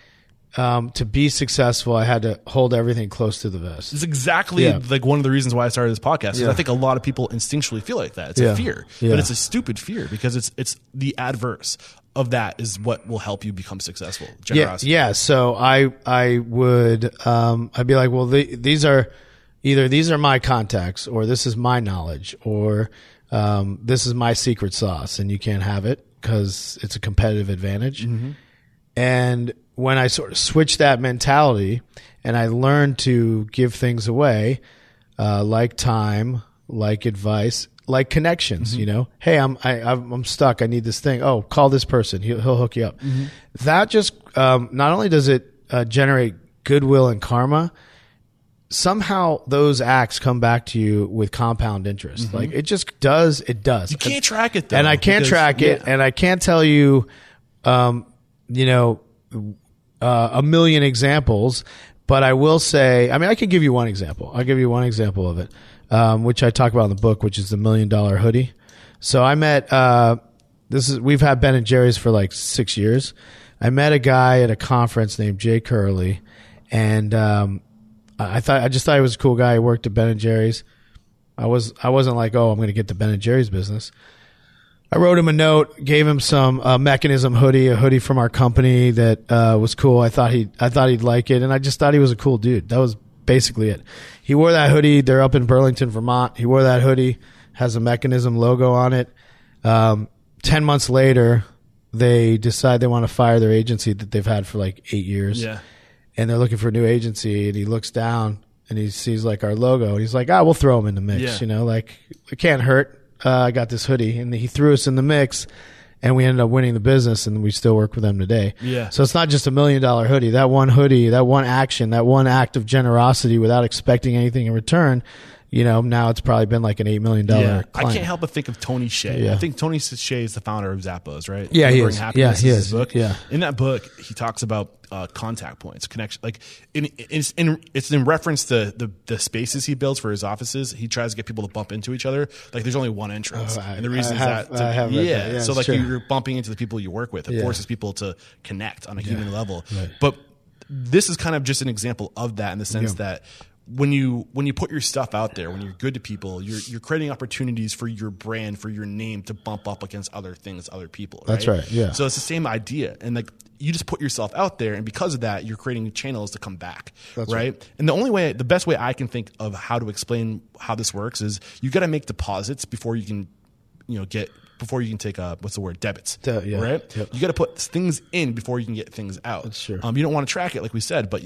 B: um, to be successful, I had to hold everything close to the vest.
A: It's exactly
B: Yeah.
A: like one of the reasons why I started this podcast.
B: Yeah.
A: I think a lot of people instinctually feel like that. It's
B: Yeah.
A: a fear,
B: Yeah.
A: but it's a stupid fear because it's it's the adverse of that is what will help you become successful.
B: Yeah,
A: Generosity.
B: yeah. So I I would um, I'd be like, well, the, these are either these are my contacts, or this is my knowledge, or um, this is my secret sauce, and you can't have it because it's a competitive advantage. And when I sort of switched that mentality, and I learned to give things away, uh, like time, like advice, like connections. You know, hey, I'm I, I'm I'm stuck. I need this thing. Oh, call this person. He'll he'll hook you up. That just um, not only does it uh, generate goodwill and karma, somehow those acts come back to you with compound interest. Like it just does. It does.
A: You can't track it though,
B: and I can't
A: because-
B: track it,
A: yeah.
B: and I can't tell you, um, you know, uh, a million examples. But I will say, I mean, I can give you one example. I'll give you one example of it, um, which I talk about in the book, which is the million dollar hoodie. So I met, uh, this is, we've had Ben and Jerry's for like six years. I met a guy at a conference named Jay Curley and, um, I thought, I just thought he was a cool guy. He worked at Ben and Jerry's. I was, I wasn't like, oh, I'm going to get the Ben and Jerry's business. I wrote him a note, gave him some uh, Mekanism hoodie, a hoodie from our company that uh, was cool. I thought he, I thought he'd like it, and I just thought he was a cool dude. That was basically it. He wore that hoodie. They're up in Burlington, Vermont. He wore that hoodie, has a Mekanism logo on it. Um, Ten months later, they decide they want to fire their agency that they've had for like eight years
A: Yeah.
B: and they're looking for a new agency and he looks down and he sees like our logo and he's like ah we'll throw him in the mix
A: Yeah.
B: you know like it can't hurt uh, i got this hoodie and he threw us in the mix and we ended up winning the business and we still work with them today
A: Yeah.
B: so it's not just a million dollar hoodie that one hoodie that one action that one act of generosity without expecting anything in return you know, now it's probably been like an eight million dollar.
A: Yeah, I can't help but think of Tony Hsieh.
B: Yeah.
A: I think Tony Hsieh is the founder of Zappos, right?
B: Yeah, he is.
A: Happiness
B: Yeah, he
A: his
B: is.
A: Book.
B: Yeah.
A: in that book, he talks about uh, contact points, connection. Like, in, it's in it's in reference to the the spaces he builds for his offices. He tries to get people to bump into each other. Like, there's only one entrance,
B: Oh, I-
A: and the reason is that to-
B: I have
A: yeah,
B: that. Yeah,
A: so like
B: true.
A: you're bumping into the people you work with. It
B: Yeah.
A: forces people to connect on a human level.
B: Right.
A: But this is kind of just an example of that in the sense that when you when you put your stuff out there, when you're good to people, you're you're creating opportunities for your brand, for your name to bump up against other things, other people.
B: That's right, yeah.
A: So it's the same idea, and like you just put yourself out there, and because of that, you're creating channels to come back,
B: That's
A: right? And the only way, the best way I can think of how to explain how this works is you got to make deposits before you can, you know, get before you can take a what's the word debits,
B: De- yeah,
A: right?
B: yep.
A: You got to put things in before you can get things out. Um, you don't want to track it like we said, but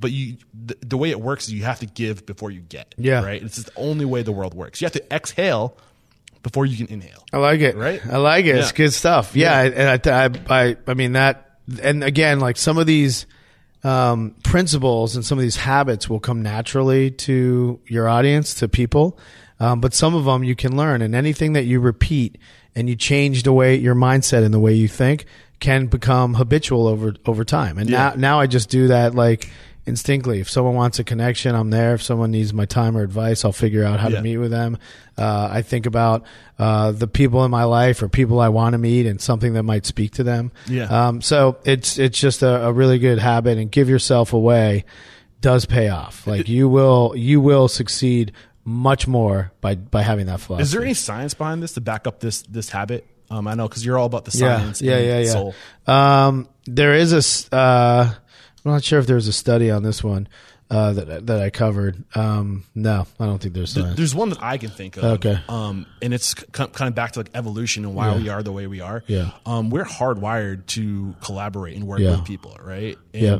A: but you the, the way it works is you have to give before you get.
B: Yeah.
A: right. It's the only way the world works. You have to exhale before you can inhale.
B: I like it.
A: Right?
B: I like it. It's good stuff. Yeah, and I, I, I, I mean that, and again, like some of these um, principles and some of these habits will come naturally to your audience, to people, um, but some of them you can learn, and anything that you repeat and you change the way your mindset and the way you think can become habitual over over time. And
A: Yeah.
B: now, now I just do that like instinctively. If someone wants a connection, I'm there. If someone needs my time or advice, I'll figure out how
A: Yeah.
B: to meet with them. Uh, I think about uh, the people in my life or people I want to meet and something that might speak to them.
A: Yeah.
B: Um, so it's it's just a, a really good habit, and give yourself away does pay off. Like you will you will succeed much more by by having that philosophy.
A: Is there any science behind this to back up this this habit? Um, I know because you're all about the science.
B: yeah, yeah, yeah.
A: Soul.
B: Um, there is a. s- Uh, I'm not sure if there's a study on this one uh, that that I covered. Um, no, I don't think there's science.
A: There's one that I can think of.
B: Okay.
A: Um, and it's c- kind of back to like evolution and why
B: Yeah.
A: we are the way we are.
B: Yeah.
A: Um, we're hardwired to collaborate and work
B: Yeah.
A: with people, right? And,
B: Yeah.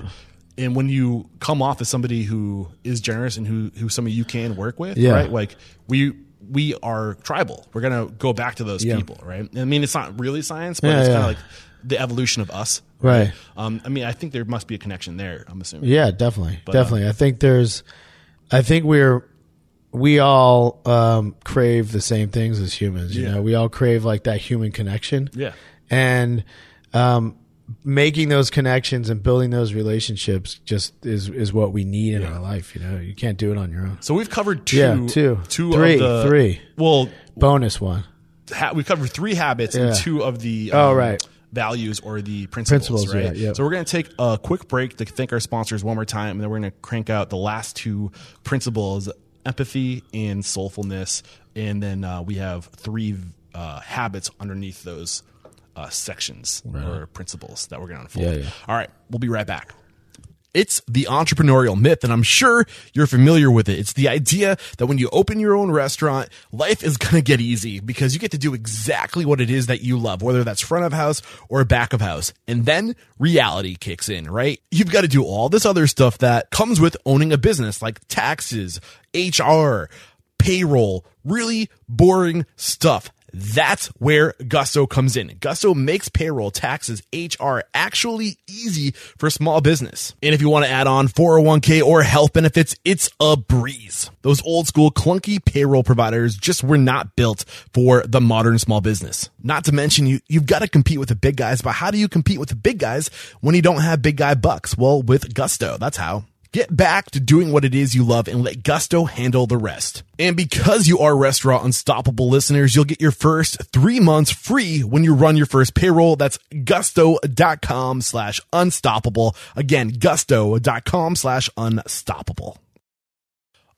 A: And when you come off as somebody who is generous and who who somebody you can work with,
B: Yeah.
A: right? Like we we are tribal. We're gonna go back to those
B: Yeah.
A: people, right? I mean, it's not really science, but
B: Yeah,
A: it's kind of like the evolution of us,
B: Right.
A: Um, I mean, I think there must be a connection there. I'm assuming.
B: Yeah, definitely,
A: uh,
B: definitely. I think there's, I think we're, we all um, crave the same things as humans. You know, we all crave like that human connection.
A: Yeah.
B: and um, making those connections and building those relationships just is is what we need in our life. You know, you can't do it on your own.
A: So we've covered two,
B: Yeah, two.
A: two of the
B: three.
A: Well,
B: Bonus one.
A: ha- we covered three habits
B: Yeah.
A: and two of the
B: Oh,
A: um,
B: right.
A: values or the principles,
B: Principles,
A: right?
B: yeah, yeah.
A: So we're going to take a quick break to thank our sponsors one more time, and then we're going to crank out the last two principles: empathy and soulfulness, and then uh, we have three uh, habits underneath those uh, sections or principles that we're going to unfold.
B: Yeah, yeah.
A: All right, we'll be right back. It's the entrepreneurial myth, and I'm sure you're familiar with it. It's the idea that when you open your own restaurant, life is going to get easy because you get to do exactly what it is that you love, whether that's front of house or back of house. And then reality kicks in, right? You've got to do all this other stuff that comes with owning a business like taxes, HR, payroll, really boring stuff. That's where Gusto comes in. Gusto makes payroll, taxes, HR actually easy for small business. And if you want to add on 401k or health benefits, it's a breeze. Those old school clunky payroll providers just were not built for the modern small business. Not to mention you, you've got to compete with the big guys, but how do you compete with the big guys when you don't have big guy bucks? Well, with Gusto, that's how. Get back to doing what it is you love and let Gusto handle the rest. And because you are Restaurant Unstoppable listeners, you'll get your first three months free when you run your first payroll. That's gusto.com slash unstoppable. Again, gusto.com slash unstoppable.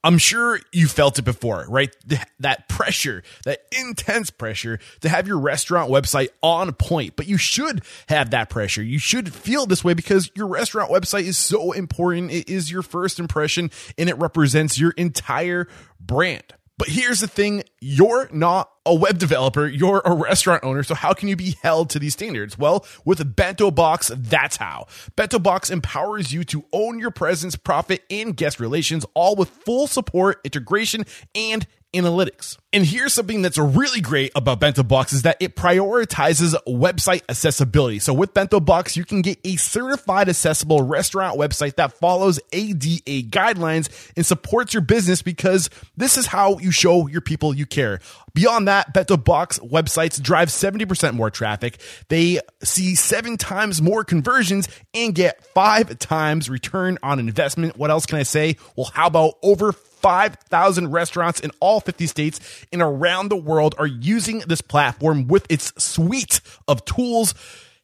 A: I'm sure you felt it before, right? That pressure, that intense pressure to have your restaurant website on point. But you should have that pressure. You should feel this way because your restaurant website is so important. It is your first impression and it represents your entire brand. But here's the thing you're not a web developer, you're a restaurant owner. So, how can you be held to these standards? Well, with Bento Box, that's how. Bento Box empowers you to own your presence, profit, and guest relations, all with full support, integration, and analytics. And here's something that's really great about Bento Box is that it prioritizes website accessibility. So with Bento Box, you can get a certified accessible restaurant website that follows ADA guidelines and supports your business because this is how you show your people you care. Beyond that, Bento Box websites drive 70% more traffic. They see seven times more conversions and get five times return on investment. What else can I say? Well, how about over 5,000 restaurants in all 50 states and around the world are using this platform with its suite of tools.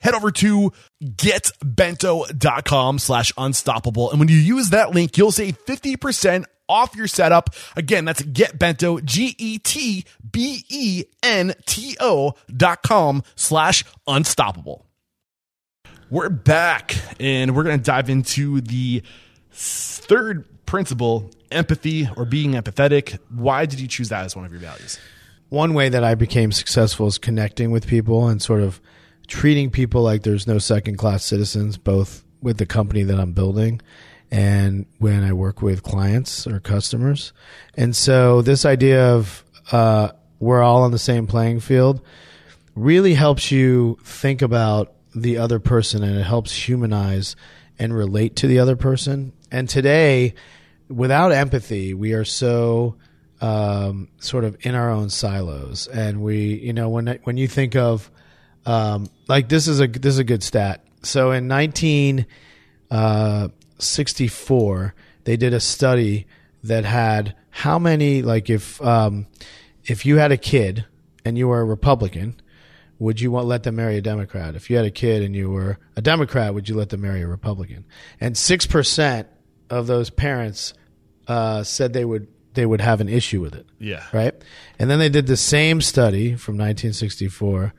A: Head over to getbento.com slash unstoppable. And when you use that link, you'll save 50% off your setup. Again, that's getbento, G-E-T-B-E-N-T-O dot com slash unstoppable. We're back and we're going to dive into the third principle, empathy or being empathetic. Why did you choose that as one of your values?
B: One way that I became successful is connecting with people and sort of treating people like there's no second class citizens, both with the company that I'm building and when I work with clients or customers. And so this idea of uh, we're all on the same playing field really helps you think about the other person and it helps humanize and relate to the other person. And today, without empathy, we are so um, sort of in our own silos. And we, you know, when when you think of um, like this is a this is a good stat. So in 1964, they did a study that had how many like if um, if you had a kid and you were a Republican, would you want let them marry a Democrat? If you had a kid and you were a Democrat, would you let them marry a Republican? And six percent of those parents uh, said they would they would have an issue with it.
A: Yeah.
B: Right. And then they did the same study from 1964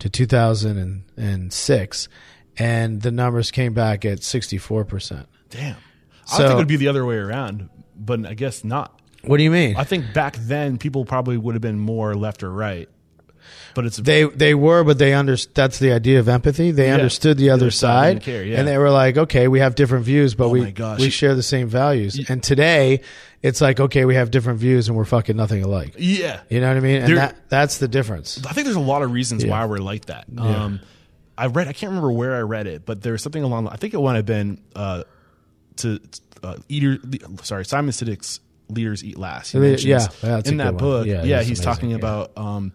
B: to 2006, and the numbers came back at 64 percent.
A: Damn. I think it would be the other way around, but I guess not.
B: What do you mean?
A: I think back then people probably would have been more left or right. But it's
B: They they were, but they under that's the idea of empathy. They understood the other
A: side care, yeah.
B: and they were like, okay, we have different views, but
A: Oh
B: we we share the same values. And today, it's like, okay, we have different views, and we're fucking nothing alike.
A: yeah.
B: You know what I mean? And
A: There-
B: that that's the difference.
A: I think there's a lot of reasons why we're like that. Um, I read, I can't remember where I read it, but there's something along. I think it might have been uh, to uh, eater. Sorry, Simon Sinek's "Leaders Eat Last." He
B: Yeah, yeah,
A: in that
B: good one.
A: book.
B: Yeah,
A: Yeah, he's
B: amazing,
A: talking
B: yeah.
A: about um,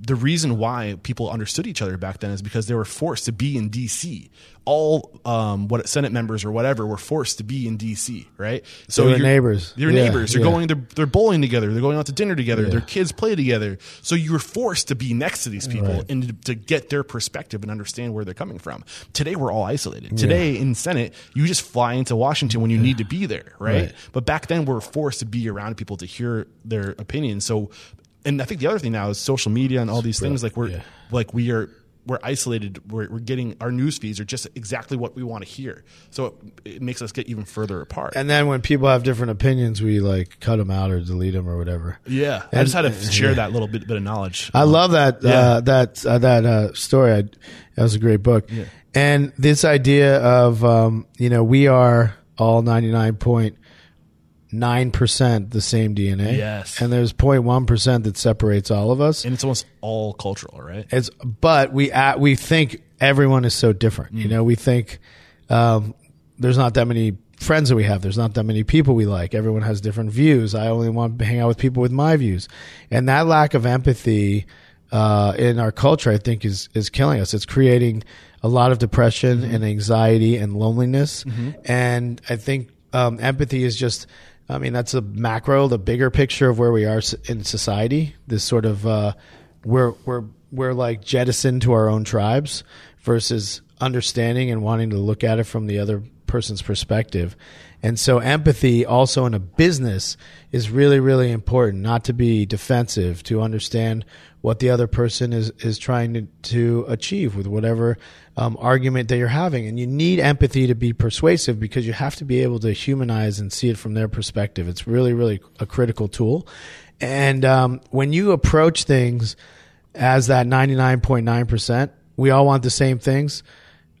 A: the reason why people understood each other back then is because they were forced to be in D.C. All um, what Senate members or whatever were forced to be in D.C. Right? So you're-
B: neighbors.
A: They're
B: Yeah,
A: neighbors. They're
B: yeah.
A: going. They're, they're bowling together. They're going out to dinner together. Their kids play together. So you were forced to be next to these people
B: Right.
A: and to, to get their perspective and understand where they're coming from. Today we're all isolated. Today in Senate, you just fly into Washington when you need to be there, right?
B: Right.
A: But back then we're forced to be around people to hear their opinions. So, and I think the other thing now is social media and all these things. Like we're
B: yeah.
A: like we are. We're isolated. We're, we're getting our news feeds are just exactly what we want to hear. So it, it makes us get even further apart.
B: And then when people have different opinions, we like cut them out or delete them or whatever.
A: yeah, I just had to share that little bit, bit of knowledge.
B: I love that
A: Yeah.
B: uh, that uh, that uh, story. I, that was a great book. And this idea of um, you know we are all ninety nine point nine percent the same DNA.
A: Yes.
B: and there's 0.1 percent that separates all of us.
A: and it's almost all cultural, right?
B: It's but we at, we think everyone is so different.
A: Mm.
B: You know, we think um, there's not that many friends that we have. There's not that many people we like. Everyone has different views. I only want to hang out with people with my views, and that lack of empathy uh, in our culture, I think, is is killing us. It's creating a lot of depression
A: Mm-hmm.
B: and anxiety and loneliness, and I think um, empathy is just. I mean, that's a macro, the bigger picture of where we are in society. This sort of uh, we're we're we're like jettisoned to our own tribes versus understanding and wanting to look at it from the other person's perspective. And so empathy also in a business is really, really important, not to be defensive, to understand what the other person is, is trying to, to achieve with whatever um, argument that you're having. And you need empathy to be persuasive because you have to be able to humanize and see it from their perspective. It's really, really a critical tool. And um, when you approach things as that 99.9%, we all want the same things.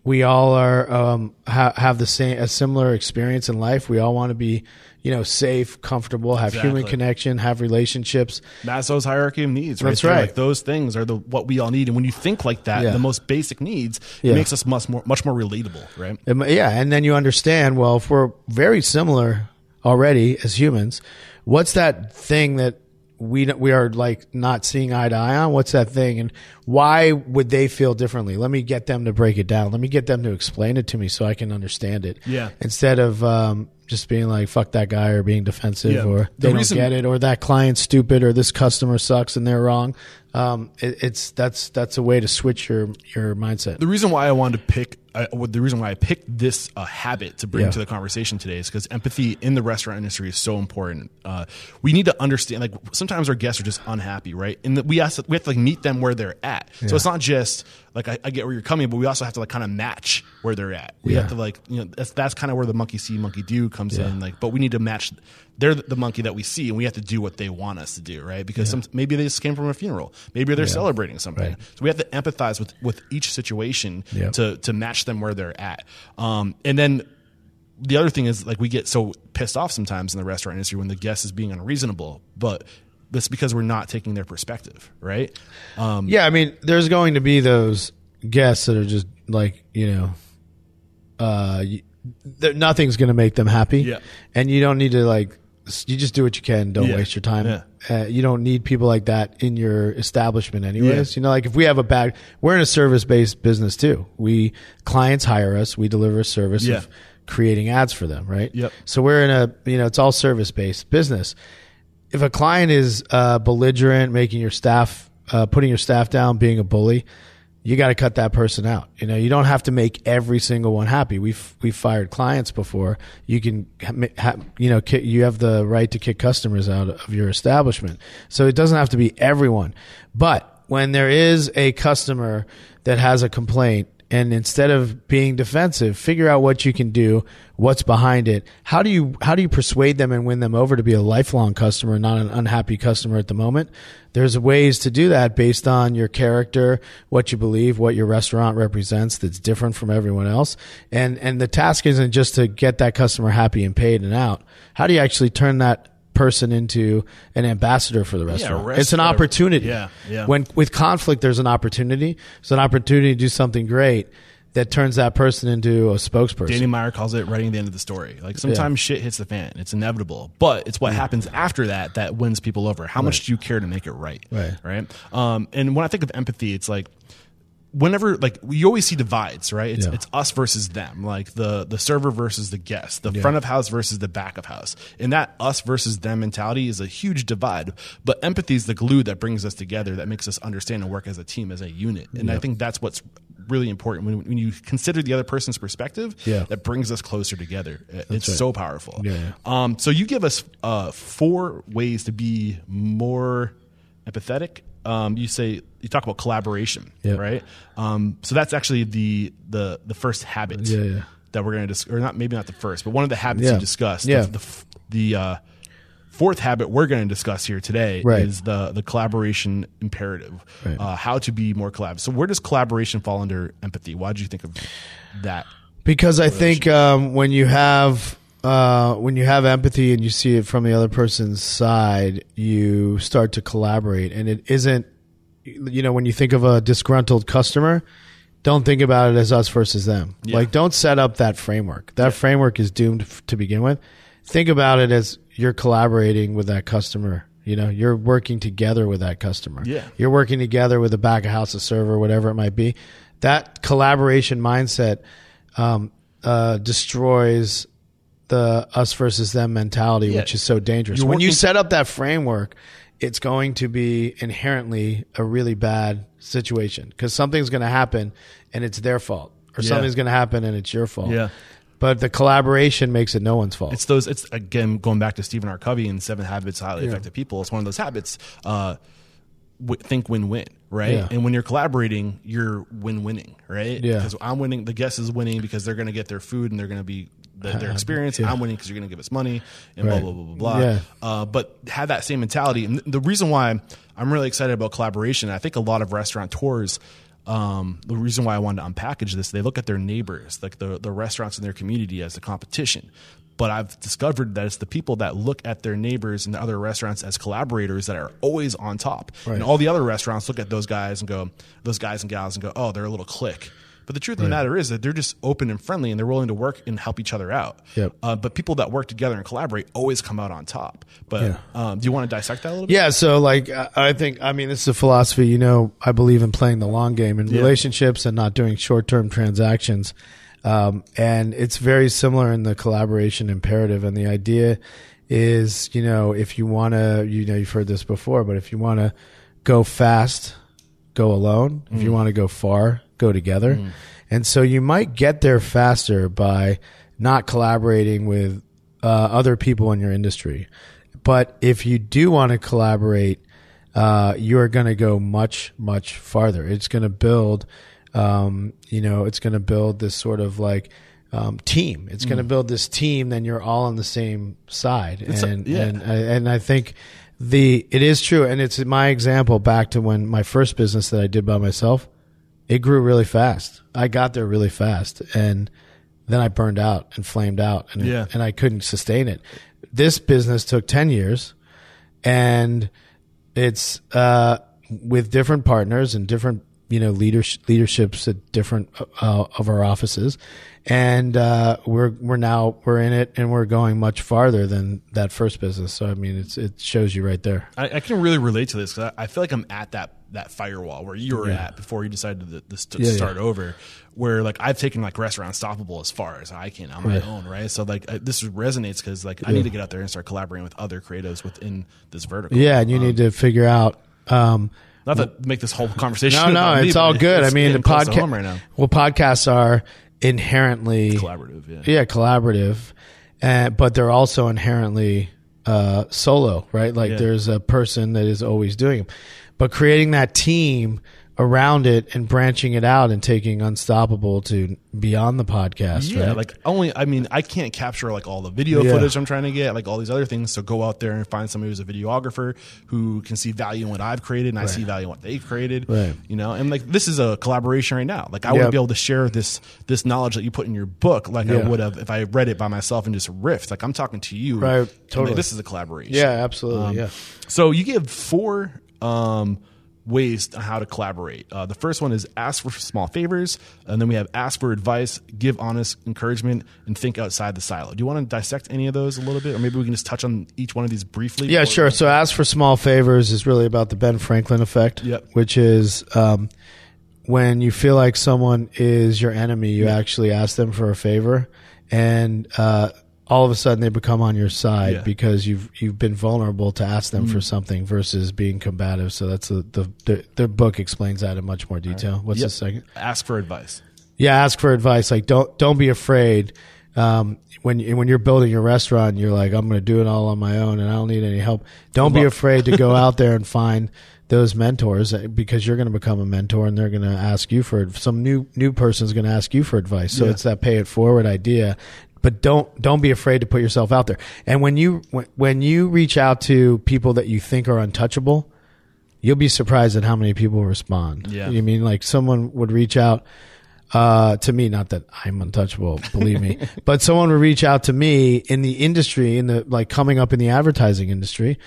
B: we all are um, ha- have the same a similar experience in life. We all want to be, you know, safe, comfortable, have human connection, have relationships.
A: Maslow's hierarchy of needs. Right
B: That's
A: there.
B: right.
A: Like those things are the what we all need. And when you think like that,
B: Yeah.
A: the most basic needs,
B: Yeah.
A: it makes us much more much more relatable, right?
B: Yeah, and then you understand. Well, if we're very similar already as humans, what's that thing that we we are like not seeing eye to eye on? What's that thing, and why would they feel differently? Let me get them to break it down. Let me get them to explain it to me so I can understand it.
A: Yeah.
B: Instead of um, just being like "fuck that guy" or being defensive
A: Yeah.
B: or they
A: reason-
B: don't get it or that client's stupid or this customer sucks and they're wrong. Um, it, it's that's that's a way to switch your your mindset.
A: The reason why I wanted to pick, well, the reason why I picked this uh, habit to bring
B: Yeah.
A: to the conversation today is because empathy in the restaurant industry is so important. Uh, we need to understand, like sometimes our guests are just unhappy, right? And we have to, we have to like meet them where they're at. So it's not just like I, I get where you're coming, but we also have to like kind of match where they're at. We
B: Yeah.
A: have to like you know that's that's kind of where the monkey see monkey do comes in. Like, but we need to match. They're the monkey that we see, and we have to do what they want us to do, right? Because some, maybe they just came from a funeral, maybe they're celebrating something.
B: Right.
A: So we have to empathize with with each situation
B: Yeah.
A: to to match them where they're at. Um, and then the other thing is like we get so pissed off sometimes in the restaurant industry when the guest is being unreasonable, but that's because we're not taking their perspective, right? Um,
B: Yeah, I mean, there's going to be those guests that are just like you know, uh, nothing's going to make them happy.
A: Yeah.
B: and you don't need to like. You just do what you can. Don't
A: Yeah.
B: waste your time.
A: Yeah.
B: Uh, you don't need people like that in your establishment, anyways.
A: Yeah.
B: You know, like if we have a bad, we're in a service based business too. We clients hire us. We deliver a service of creating ads for them, right?
A: Yep.
B: So we're in a you know it's all service based business if a client is uh, belligerent, making your staff, uh, putting your staff down, being a bully, you got to cut that person out. You know, you don't have to make every single one happy. We've we've fired clients before. You can, ha- you know, you have the right to kick customers out of your establishment. So it doesn't have to be everyone. But when there is a customer that has a complaint and instead of being defensive figure out what you can do what's behind it. How do you how do you persuade them and win them over to be a lifelong customer not an unhappy customer at the moment? There's ways to do that based on your character what you believe what your restaurant represents that's different from everyone else. And and the task isn't just to get that customer happy and paid and out. How do you actually turn that person into an ambassador for the restaurant
A: rest-
B: it's an opportunity
A: yeah, yeah.
B: when with conflict there's an opportunity it's an opportunity to do something great that turns that person into a spokesperson
A: Danny Meyer calls it writing the end of the story. Like sometimes shit hits the fan. It's inevitable, but it's what happens after that that wins people over. How much do you care to make it right?
B: Right.
A: Right. Um, and when I think of empathy, it's like whenever like you always see divides, right? It's
B: Yeah.
A: it's us versus them, like the the server versus the guest, the front of house versus the back of house. And that us versus them mentality is a huge divide. But empathy is the glue that brings us together, that makes us understand and work as a team, as a unit. And I think that's what's really important when, when you consider the other person's perspective
B: Yeah.
A: that brings us closer together it's so powerful
B: Yeah, yeah.
A: um, so you give us uh, four ways to be more empathetic. Um, you say you talk about collaboration,
B: Yeah.
A: right? Um, so that's actually the the the first habit
B: Yeah, yeah.
A: that we're going to discuss, or not maybe not the first, but one of the habits
B: Yeah.
A: you discussed.
B: Yeah.
A: The, the, the uh, fourth habit we're going to discuss here today
B: Right.
A: is the the collaboration imperative.
B: Right.
A: Uh, how to be more collaborative. So where does collaboration fall under empathy? Why did you think of that?
B: because I think um, when you have uh, when you have empathy and you see it from the other person's side, you start to collaborate, and it isn't. You know, when you think of a disgruntled customer, don't think about it as us versus them. Like, don't set up that framework. That framework is doomed f- to begin with. Think about it as you're collaborating with that customer. You know, you're working together with that customer.
A: Yeah.
B: You're working together with the back of house, a server, whatever it might be. That collaboration mindset um, uh, destroys the us versus them mentality,
A: Yeah.
B: which is so dangerous.
A: You're
B: when you set up that framework, it's going to be inherently a really bad situation because something's going to happen and it's their fault, or
A: Yeah.
B: something's going to happen and it's your fault.
A: Yeah.
B: But the collaboration makes it no one's fault.
A: It's those. It's again going back to Stephen R. Covey and Seven Habits of Highly Effective People. It's one of those habits. Uh, w- think win-win, right?
B: Yeah.
A: And when you're collaborating, you're win-winning, right?
B: Yeah.
A: Because I'm winning, the guest is winning because they're going to get their food and they're going to be the, their experience.
B: yeah.
A: I'm winning because you're going to give us money and
B: Right.
A: blah blah blah blah blah.
B: Yeah.
A: Uh, but have that same mentality. And the reason why I'm really excited about collaboration, I think a lot of restaurateurs um, the reason why I wanted to unpackage this, they look at their neighbors, like the the restaurants in their community, as the competition. But I've discovered that it's the people that look at their neighbors and the other restaurants as collaborators that are always on top. And all the other restaurants look at those guys and go, those guys and gals and go, oh, they're a little clique. But the truth of the matter is that they're just open and friendly and they're willing to work and help each other out.
B: Yep.
A: Uh, but people that work together and collaborate always come out on top. But
B: Yeah.
A: um, do you want to dissect that a little bit?
B: Yeah, so like I think I mean this is a philosophy. You know, I believe in playing the long game in relationships and not doing short term transactions. Um, and it's very similar in the collaboration imperative. And the idea is, you know, if you want to, you know, you've heard this before, but if you want to go fast, go alone. If you want to go far, go together. And so you might get there faster by not collaborating with uh, other people in your industry. But if you do want to collaborate, uh, you're going to go much, much farther. It's going to build, um, you know, it's going to build this sort of like um, team. It's going to build this team. Then you're all on the same side,
A: a-
B: and
A: yeah.
B: and and I think the it is true, and it's my example back to when my first business that I did by myself. It grew really fast. I got there really fast, and then I burned out and flamed out, and
A: Yeah.
B: and I couldn't sustain it. This business took ten years, and it's uh, with different partners and different you know leaders leaderships at different uh, of our offices, and uh, we're we're now we're in it and we're going much farther than that first business. So I mean, it's it shows you right there.
A: I, I can really relate to this because I, I feel like I'm at that that firewall where you were at before you decided to, this to
B: Yeah,
A: start
B: yeah.
A: over. Where like I've taken like restaurant stoppable as far as I can on my own, right? So like I, this resonates because like I need to get out there and start collaborating with other creatives within this vertical.
B: Yeah, and you need to figure out. Um,
A: Not to make this whole conversation.
B: no, no,
A: me,
B: it's
A: but
B: all good. I mean, the
A: getting close to home
B: podcast.
A: right now.
B: Well, podcasts are inherently
A: Collaborative, yeah.
B: yeah collaborative uh, but they're also inherently uh, solo right like
A: Yeah.
B: there's a person that is always doing them but creating that team around it and branching it out and taking unstoppable to beyond the podcast
A: Yeah,
B: right
A: like only I mean I can't capture like all the video
B: Yeah.
A: footage I'm trying to get, like all these other things. So go out there and find somebody who's a videographer who can see value in what I've created and I see value in what they've created.
B: Right.
A: You know, and like this is a collaboration right now. Like I
B: Yep.
A: would be able to share this this knowledge that you put in your book like I would have if I read it by myself and just riffed. Like I'm talking to you.
B: Right,
A: and, like,
B: totally.
A: this is a collaboration.
B: yeah absolutely um, yeah
A: So you give four um, ways on how to collaborate. Uh, the first one is ask for small favors, and then we have ask for advice, give honest encouragement, and think outside the silo. Do you want to dissect any of those a little bit, or maybe we can just touch on each one of these briefly?
B: Yeah, sure. So, ask for small favors is really about the Ben Franklin effect,
A: Yep.
B: which is um, when you feel like someone is your enemy, you actually ask them for a favor, and uh, all of a sudden they become on your side
A: Yeah.
B: because you've you've been vulnerable to ask them for something versus being combative. So that's the the the, the book explains that in much more detail. What's
A: Yep.
B: the second?
A: Ask for advice.
B: Yeah, ask for advice. Like don't don't be afraid. Um, when you, when you're building your restaurant, you're like, I'm going to do it all on my own, and I don't need any help. Don't be
A: luck.
B: afraid to go out there and find those mentors uh, because you're going to become a mentor, and they're going to ask you for some new new person's going to ask you for advice. So
A: Yeah.
B: it's that pay it forward idea. But don't don't be afraid to put yourself out there. And when you when, when you reach out to people that you think are untouchable, you'll be surprised at how many people respond.
A: Yeah.
B: You mean like someone would reach out uh, to me, not that I'm untouchable, believe me, but someone would reach out to me in the industry, in the like coming up in the advertising industry,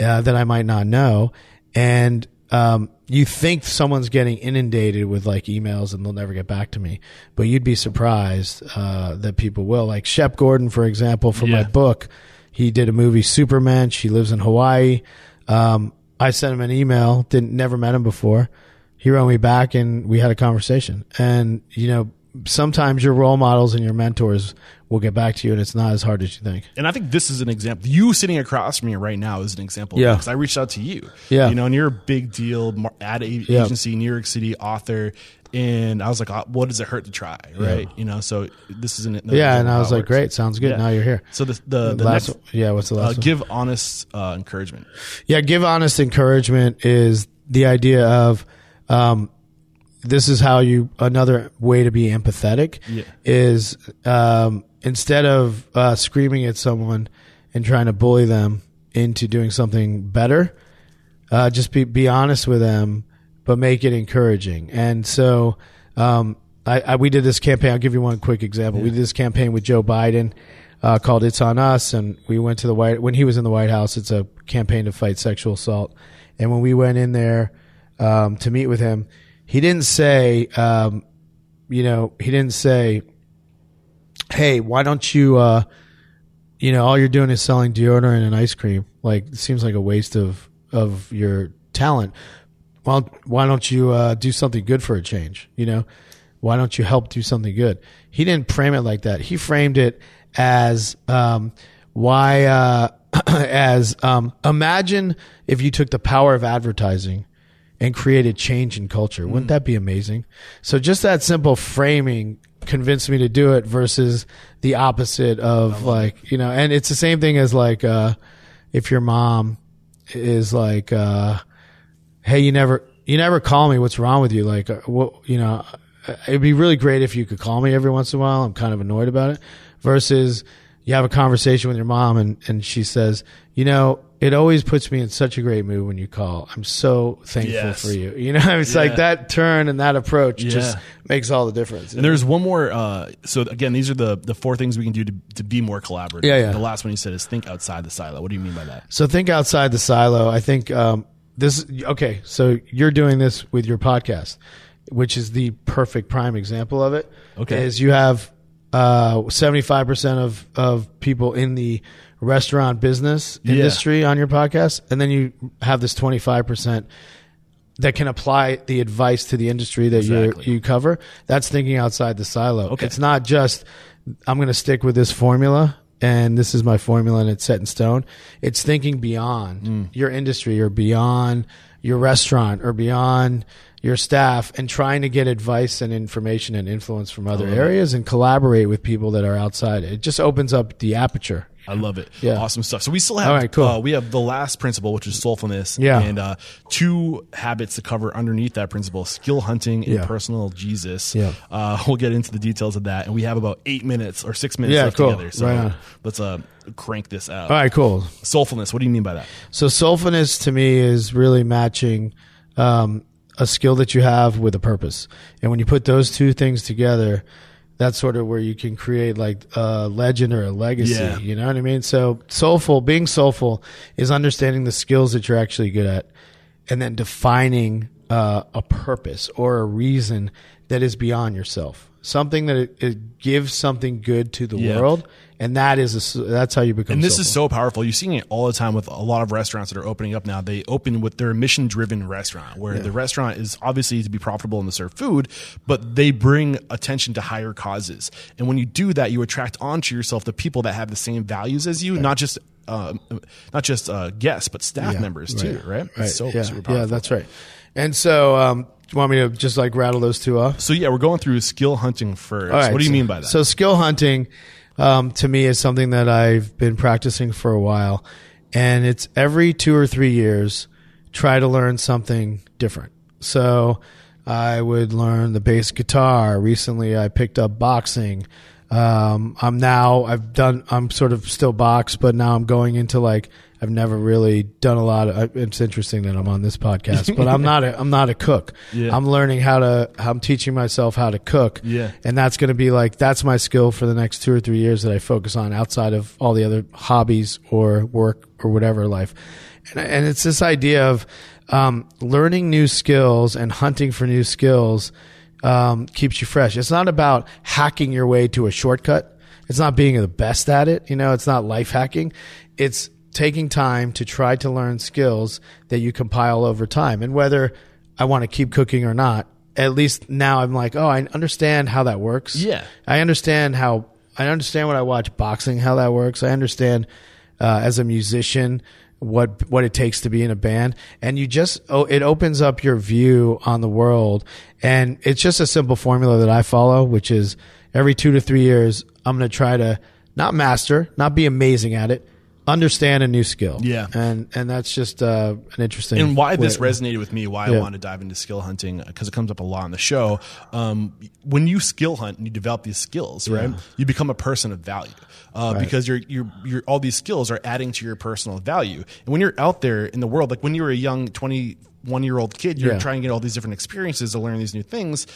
B: uh, that I might not know. And, um, you think someone's getting inundated with like emails and they'll never get back to me, but you'd be surprised, uh, that people will. Like Shep Gordon, for example, from my book, he did a movie Supermensch. She lives in Hawaii. Um, I sent him an email, didn't, never met him before he wrote me back and we had a conversation. And, you know, sometimes your role models and your mentors will get back to you and it's not as hard as you think.
A: And I think this is an example. You sitting across from me right now is an example.
B: Yeah.
A: Because I reached out to you.
B: Yeah.
A: You know, and you're a big deal ad a-
B: Yeah.
A: agency, New York City author. And I was like, uh, what does it hurt to try? Right. You know, so this is an. another
B: Yeah. And I was like,
A: works.
B: great. Sounds good.
A: Yeah.
B: Now you're here.
A: So the, the, the
B: last,
A: next,
B: yeah. What's the
A: uh,
B: last one?
A: give honest uh, encouragement.
B: Yeah, give honest encouragement is the idea of um, this is how you another way to be empathetic
A: Yeah.
B: is um, instead of uh, screaming at someone and trying to bully them into doing something better, uh, just be be honest with them but make it encouraging. And so, um, I, I, we did this campaign. I'll give you one quick example. We did this campaign with Joe Biden uh, called "It's on Us," and we went to the White when he was in the White House. It's a campaign to fight sexual assault, and when we went in there um, to meet with him, he didn't say, um, you know, he didn't say, "Hey, why don't you?" Uh, you know, all you're doing is selling deodorant and ice cream. Like, it seems like a waste of of your talent. Well, why don't you uh, do something good for a change? You know, why don't you help do something good? He didn't frame it like that. He framed it as um, why uh, as um, imagine if you took the power of advertising and created change in culture. Wouldn't that be amazing? So just that simple framing convinced me to do it versus the opposite of like, you know, and it's the same thing as like uh if your mom is like uh hey, you never you never call me, what's wrong with you? Like uh, what, you know, it'd be really great if you could call me every once in a while. I'm kind of annoyed about it versus you have a conversation with your mom and, and she says, you know, it always puts me in such a great mood when you call. I'm so thankful
A: Yes.
B: for you. You know, it's
A: Yeah.
B: like that turn and that approach just makes all the difference.
A: And there's one more. Uh, so again, these are the the four things we can do to, to be more collaborative.
B: Yeah, yeah.
A: The last one you said is think outside the silo. What do you mean by that?
B: So think outside the silo. I think um, this. Okay, so you're doing this with your podcast, which is the perfect prime example of it.
A: Okay.
B: is you have seventy five percent of of people in the restaurant business
A: Yeah.
B: industry on your podcast, and then you have this twenty five percent that can apply the advice to the industry that
A: Exactly.
B: you you cover. That's thinking outside the silo.
A: Okay.
B: It's not just I'm going to stick with this formula and this is my formula and it's set in stone. It's thinking beyond
A: Mm.
B: your industry or beyond your restaurant or beyond your staff and trying to get advice and information and influence from other areas and collaborate with people that are outside. It just opens up the aperture.
A: I love it.
B: Yeah.
A: Awesome stuff. So we still have
B: All right, cool.
A: uh, we have the last principle, which is soulfulness.
B: Yeah.
A: And uh, two habits to cover underneath that principle: skill hunting and
B: Yeah.
A: personal Jesus.
B: Yeah.
A: Uh, we'll get into the details of that, and we have about eight minutes or six minutes
B: Yeah,
A: left
B: cool.
A: together. So
B: Right
A: let's uh, crank this out.
B: All right, cool.
A: Soulfulness. What do you mean by that?
B: So soulfulness to me is really matching um, a skill that you have with a purpose, and when you put those two things together, that's sort of where you can create like a legend or a legacy.
A: Yeah.
B: You know what I mean? So soulful, being soulful is understanding the skills that you're actually good at, and then defining uh, a purpose or a reason that is beyond yourself. Something that it, it gives something good to the
A: Yeah.
B: world, and that is a that's how you become.
A: And this is so powerful. You're seeing it all the time with a lot of restaurants that are opening up now. They open with their mission driven restaurant, where the restaurant is obviously to be profitable and to serve food, but they bring attention to higher causes. And when you do that, you attract onto yourself the people that have the same values as you, not just. Uh, not just uh, guests, but staff
B: Yeah,
A: members too, right?
B: Right.
A: It's so
B: yeah. yeah, that's right. And so, um, do you want me to just like rattle those two off?
A: So yeah, we're going through skill hunting first.
B: Right,
A: what do you
B: so-
A: mean by that?
B: So, skill hunting um, to me is something that I've been practicing for a while, and it's every two or three years try to learn something different. So, I would learn the bass guitar. Recently, I picked up boxing. Um, I'm now I've done I'm sort of still box, but now I'm going into like I've never really done a lot of. It's interesting that I'm on this podcast, but I'm not a I'm not a cook.
A: Yeah.
B: I'm learning how to. I'm teaching myself how to cook.
A: Yeah.
B: and that's going to be like that's my skill for the next two or three years that I focus on outside of all the other hobbies or work or whatever life. And, and it's this idea of um, learning new skills and hunting for new skills um, keeps you fresh. It's not about hacking your way to a shortcut. It's not being the best at it. You know, it's not life hacking. It's taking time to try to learn skills that you compile over time. And whether I want to keep cooking or not, at least now I'm like, oh, I understand how that works.
A: Yeah.
B: I understand how, I understand when I watch boxing, how that works. I understand uh, as a musician what what it takes to be in a band and you just oh it opens up your view on the world and it's just a simple formula that I follow which is every 2 to 3 years I'm going to try to not master not be amazing at it understand a new skill
A: Yeah.
B: and and that's just uh, an interesting
A: and why this
B: way-
A: resonated with me, why I want to dive into skill hunting, because it comes up a lot on the show. Um, when you skill hunt and you develop these skills, right, you become a person of value. Uh, Because you're, you're, you're, all these skills are adding to your personal value. And when you're out there in the world, like when you were a young twenty one year old kid, you're
B: Yeah.
A: trying to get all these different experiences to learn these new things.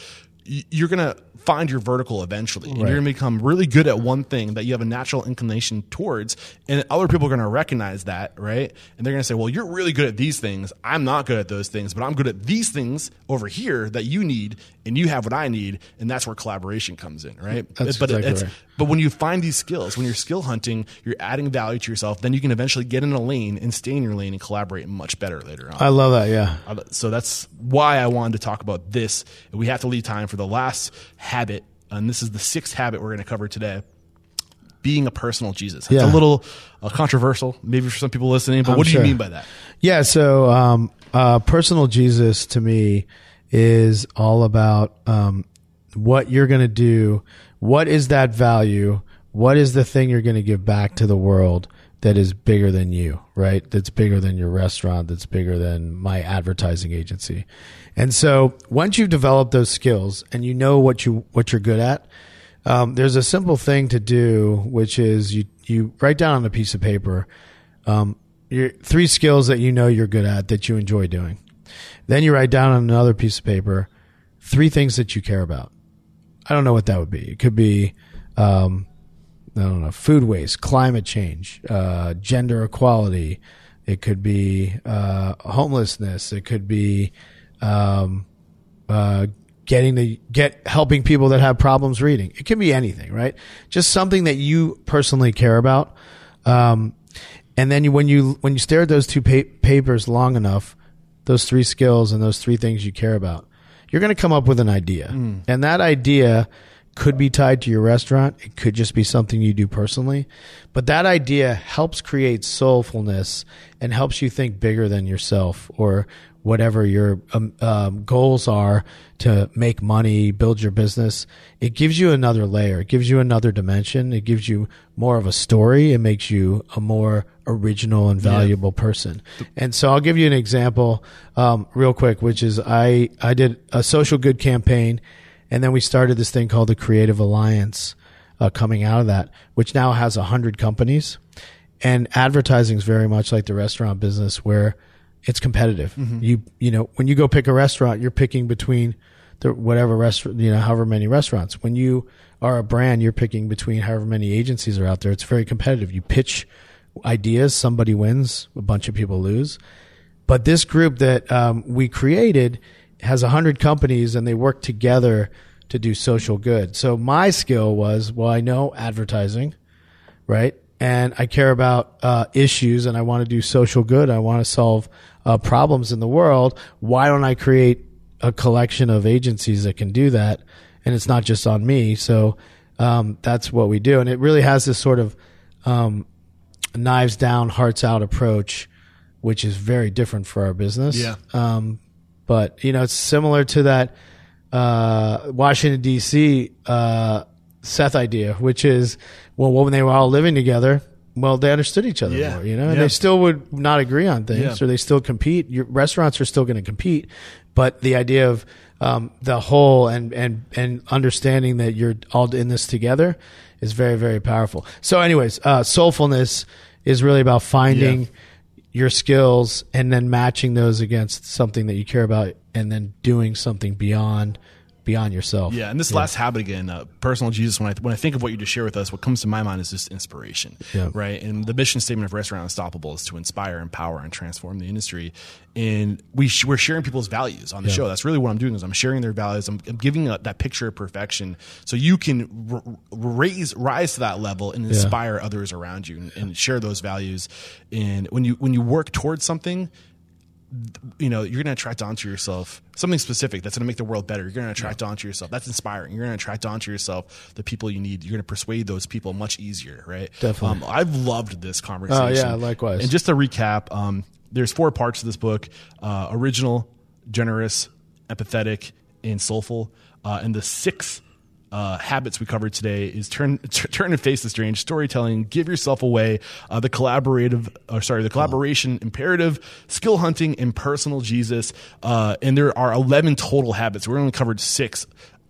A: You're gonna find your vertical eventually, and
B: Right.
A: you're gonna become really good at one thing that you have a natural inclination towards, and other people are gonna recognize that, right? And they're gonna say, "Well, you're really good at these things. I'm not good at those things, but I'm good at these things over here that you need, and you have what I need." And that's where collaboration comes in, right?
B: That's
A: but
B: exactly
A: it's
B: right.
A: but when you find these skills, when you're skill hunting, you're adding value to yourself. Then you can eventually get in a lane and stay in your lane and collaborate much better later on.
B: I love that. Yeah.
A: So that's why I wanted to talk about this. We have to leave time for the last habit, and this is the sixth habit we're going to cover today. Being a personal Jesus. It's
B: Yeah.
A: a little uh, controversial, maybe for some people listening, but
B: I'm
A: what do
B: sure.
A: you mean by that?
B: Yeah, so um, uh, personal Jesus to me is all about um, what you're going to do. What is that value? What is the thing you're going to give back to the world that is bigger than you, right? That's bigger than your restaurant, that's bigger than my advertising agency. And so once you've developed those skills and you know what you what you're good at, um, there's a simple thing to do, which is you you write down on a piece of paper um, your three skills that you know you're good at that you enjoy doing. Then you write down on another piece of paper three things that you care about. I don't know what that would be. It could be, um, I don't know, food waste, climate change, uh, gender equality. It could be uh, homelessness. It could be um, uh, getting the get helping people that have problems reading. It can be anything, right? Just something that you personally care about. Um, and then you, when you when you stare at those two pa- papers long enough, those three skills and those three things you care about, you're going to come up with an idea, and that idea could be tied to your restaurant. It could just be something you do personally, but that idea helps create soulfulness and helps you think bigger than yourself or whatever your um, um, goals are to make money, build your business. It gives you another layer. It gives you another dimension. It gives you more of a story. It makes you a more original and valuable person. And so I'll give you an example um, real quick, which is I I did a social good campaign, and then we started this thing called the Creative Alliance. Uh, coming out of that, which now has a hundred companies, and advertising is very much like the restaurant business where it's competitive. You you know when you go pick a restaurant, you're picking between the whatever restaurant you know however many restaurants. When you are a brand, you're picking between however many agencies are out there. It's very competitive. You pitch ideas, somebody wins, a bunch of people lose. But this group that um, we created has a hundred companies, and they work together to do social good. So my skill was well, I know advertising right? And I care about uh, issues and I want to do social good. I want to solve uh, problems in the world. Why don't I create a collection of agencies that can do that? And it's not just on me. So um, that's what we do. And it really has this sort of um, knives down, hearts out approach, which is very different for our business.
A: Yeah.
B: Um, but, you know, it's similar to that uh, Washington, D.C. Uh, Seth idea, which is, well, when they were all living together, well, they understood each other
A: Yeah.
B: more, you know, and
A: Yeah.
B: they still would not agree on things
A: Yeah.
B: or they still compete. Your restaurants are still going to compete, but the idea of um, the whole and, and, and understanding that you're all in this together is very, very powerful. So anyways, uh, soulfulness is really about finding your skills and then matching those against something that you care about and then doing something beyond beyond yourself.
A: Yeah, and this last habit again, uh, personal Jesus. When I when I think of what you just shared with us, what comes to my mind is just inspiration,
B: Yeah.
A: right? And the mission statement of Restaurant Unstoppable is to inspire, empower, and transform the industry. And we sh- we're sharing people's values on the show. That's really what I'm doing. Is I'm sharing their values. I'm, I'm giving a, that picture of perfection, so you can r- raise rise to that level and inspire others around you and, and share those values. And when you when you work towards something, you know you're going to attract onto yourself something specific that's going to make the world better. You're going to attract onto yourself. That's inspiring. You're going to attract onto yourself the people you need. You're going to persuade those people much easier right?
B: Definitely.
A: um, i've loved this conversation.
B: Oh, yeah, likewise.
A: and just to recap um, there's four parts to this book uh, original generous empathetic and soulful. Uh, and the sixth uh, habits we covered today is turn t- turn and face the strange storytelling. Give yourself away. Uh, the collaborative or sorry the collaboration imperative skill hunting and personal jesus. Uh, and there are 11 total habits. We only covered six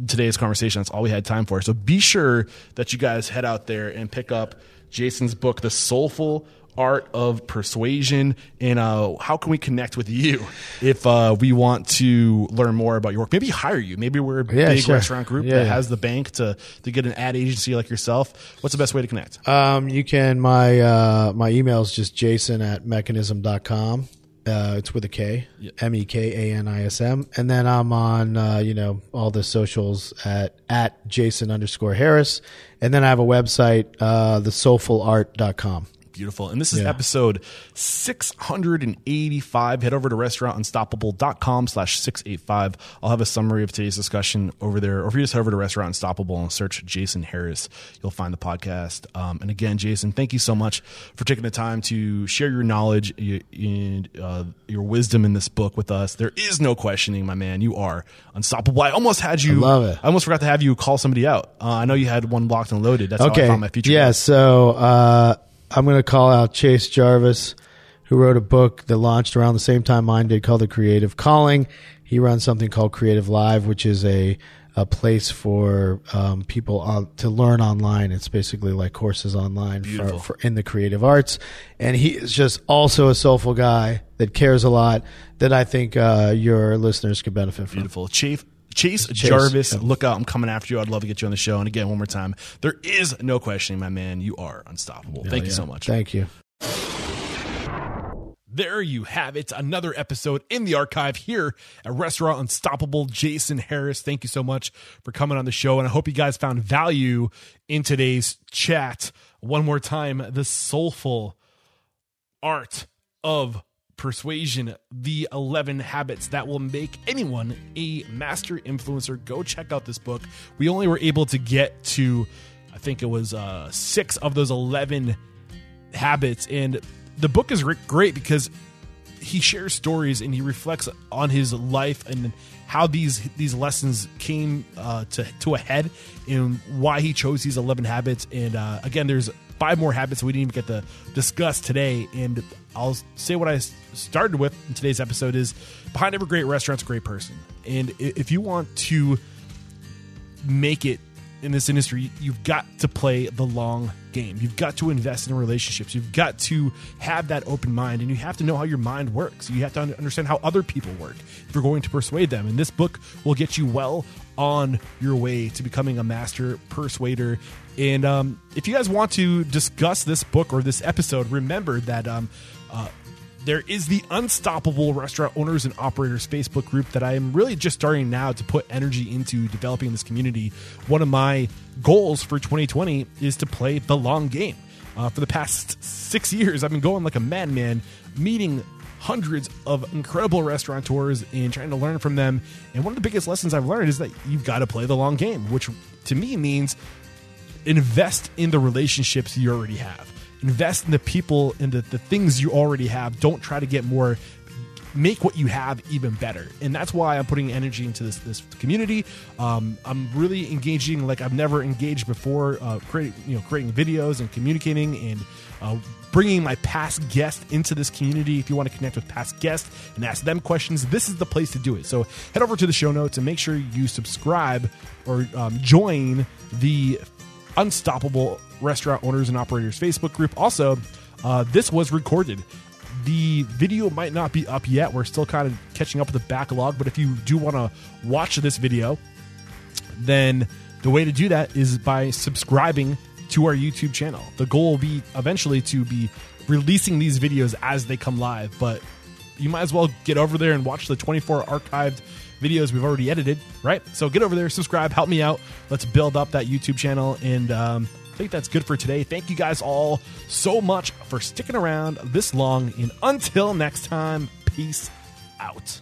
A: today's conversation. That's all we had time for. So be sure that you guys head out there and pick up jason's book the soulful
D: art of persuasion and uh, how can we connect with you if uh, we want to learn more about your work maybe hire you maybe we're a
B: Yeah,
D: big
B: sure.
D: restaurant group
B: Yeah,
D: that
B: yeah.
D: has the bank to, to get an ad agency like yourself what's the best way to connect
B: Um, you can my uh, my email is just jason at mekanism.com. Uh, it's with a K, M E K A N I S M, and then I'm on uh, you know all the socials at at Jason underscore Harris, and then I have a website, uh, thesoulfulart.com.
D: Beautiful. And this is
B: Yeah.
D: episode 685. Head over to restaurantunstoppable.com slash 685. I'll have a summary of today's discussion over there. Or if you just head over to Restaurant Unstoppable and search Jason Harris, you'll find the podcast. Um, and again, Jason, thank you so much for taking the time to share your knowledge and uh, your wisdom in this book with us. There is no questioning, my man. You are unstoppable. I almost had you.
B: I love it.
D: I almost forgot to have you call somebody out. Uh, I know you had one locked and loaded. That's how I
B: Okay.
D: found my future.
B: Yeah. So uh, I'm going to call out Chase Jarvis, who wrote a book that launched around the same time mine did called The Creative Calling. He runs something called Creative Live, which is a a place for um, people on, to learn online. It's basically like courses online for, for in the creative arts. And he is just also a soulful guy that cares a lot that I think uh, your listeners could benefit from.
D: Beautiful. Chase, Chase, Jarvis, look out. I'm coming after you. I'd love to get you on the show. And again, one more time, there is no questioning, my man. You are unstoppable. Thank you so much.
B: Thank you.
A: There you have it. Another episode in the archive here at Restaurant Unstoppable. Jason Harris, thank you so much for coming on the show. And I hope you guys found value in today's chat. One more time, the soulful art of persuasion, the 11 habits that will make anyone a master influencer. Go check out this book. We only were able to get to, I think it was uh, six of those 11 habits. And the book is re- great because he shares stories and he reflects on his life and how these these lessons came uh, to to a head and why he chose these 11 habits and uh, again there's five more habits we didn't even get to discuss today and I'll say what I started with in today's episode is behind every great restaurant's a great person and if you want to make it in this industry, you've got to play the long game. You've got to invest in relationships. You've got to have that open mind and you have to know how your mind works. You have to understand how other people work if you're going to persuade them. And this book will get you well on your way to becoming a master persuader. And um, if you guys want to discuss this book or this episode, remember that um, uh, there is the Unstoppable Restaurant Owners and Operators Facebook group that I am really just starting now to put energy into developing this community. One of my goals for 2020 is to play the long game. Uh, for the past six years, I've been going like a madman, meeting hundreds of incredible restaurateurs and trying to learn from them. And one of the biggest lessons I've learned is that you've got to play the long game, which to me means invest in the relationships you already have. Invest in the people and the, the things you already have. Don't try to get more. Make what you have even better. And that's why i'm putting energy into this this community. Um, i'm really engaging like i've never engaged before uh, creating you know creating videos and communicating and uh, bringing my past guests into this community if you want to connect with past guests and ask them questions this is the place to do it so head over to the show notes and make sure you subscribe or um, join the Unstoppable Restaurant Owners and Operators Facebook group. Also, uh, this was recorded. The video might not be up yet. We're still kind of catching up with the backlog, but if you do want to watch this video, then the way to do that is by subscribing to our YouTube channel. The goal will be eventually to be releasing these videos as they come live, but you might as well get over there and watch the 24 archived videos we've already edited, right? So get over there, subscribe, help me out. Let's build up that YouTube channel. And um, I think that's good for today. Thank you guys all so much for sticking around this long. And until next time, peace out.